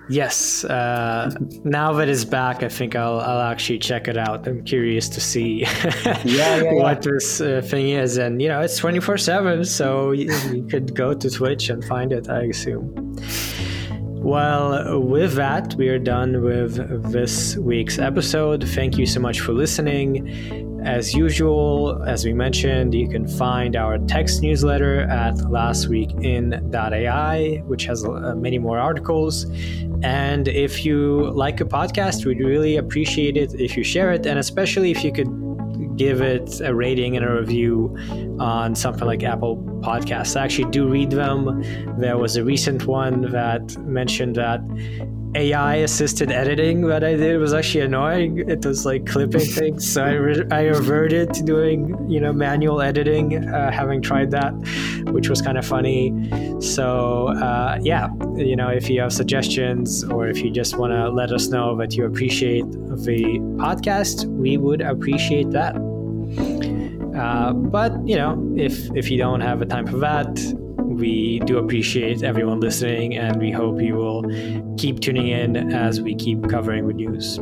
Yes. Uh, now that it's back, I think I'll I'll actually check it out. I'm curious to see <laughs> yeah, yeah, what this uh, thing is, and you know it's twenty four seven, so you, you could go to Twitch and find it. I assume. Well, with that, we are done with this week's episode. Thank you so much for listening. As usual, as we mentioned, you can find our text newsletter at lastweekin.ai, which has uh, many more articles. And if you like a podcast, we'd really appreciate it if you share it, and especially if you could give it a rating and a review on something like Apple Podcasts. I actually do read them. There was a recent one that mentioned that AI assisted editing that I did was actually annoying. It was like clipping things, so I, re- I reverted to doing you know manual editing, uh, having tried that, which was kind of funny. So uh, yeah, you know if you have suggestions or if you just want to let us know that you appreciate the podcast, we would appreciate that. Uh, but you know if if you don't have a time for that we do appreciate everyone listening, and we hope you will keep tuning in as we keep covering the news.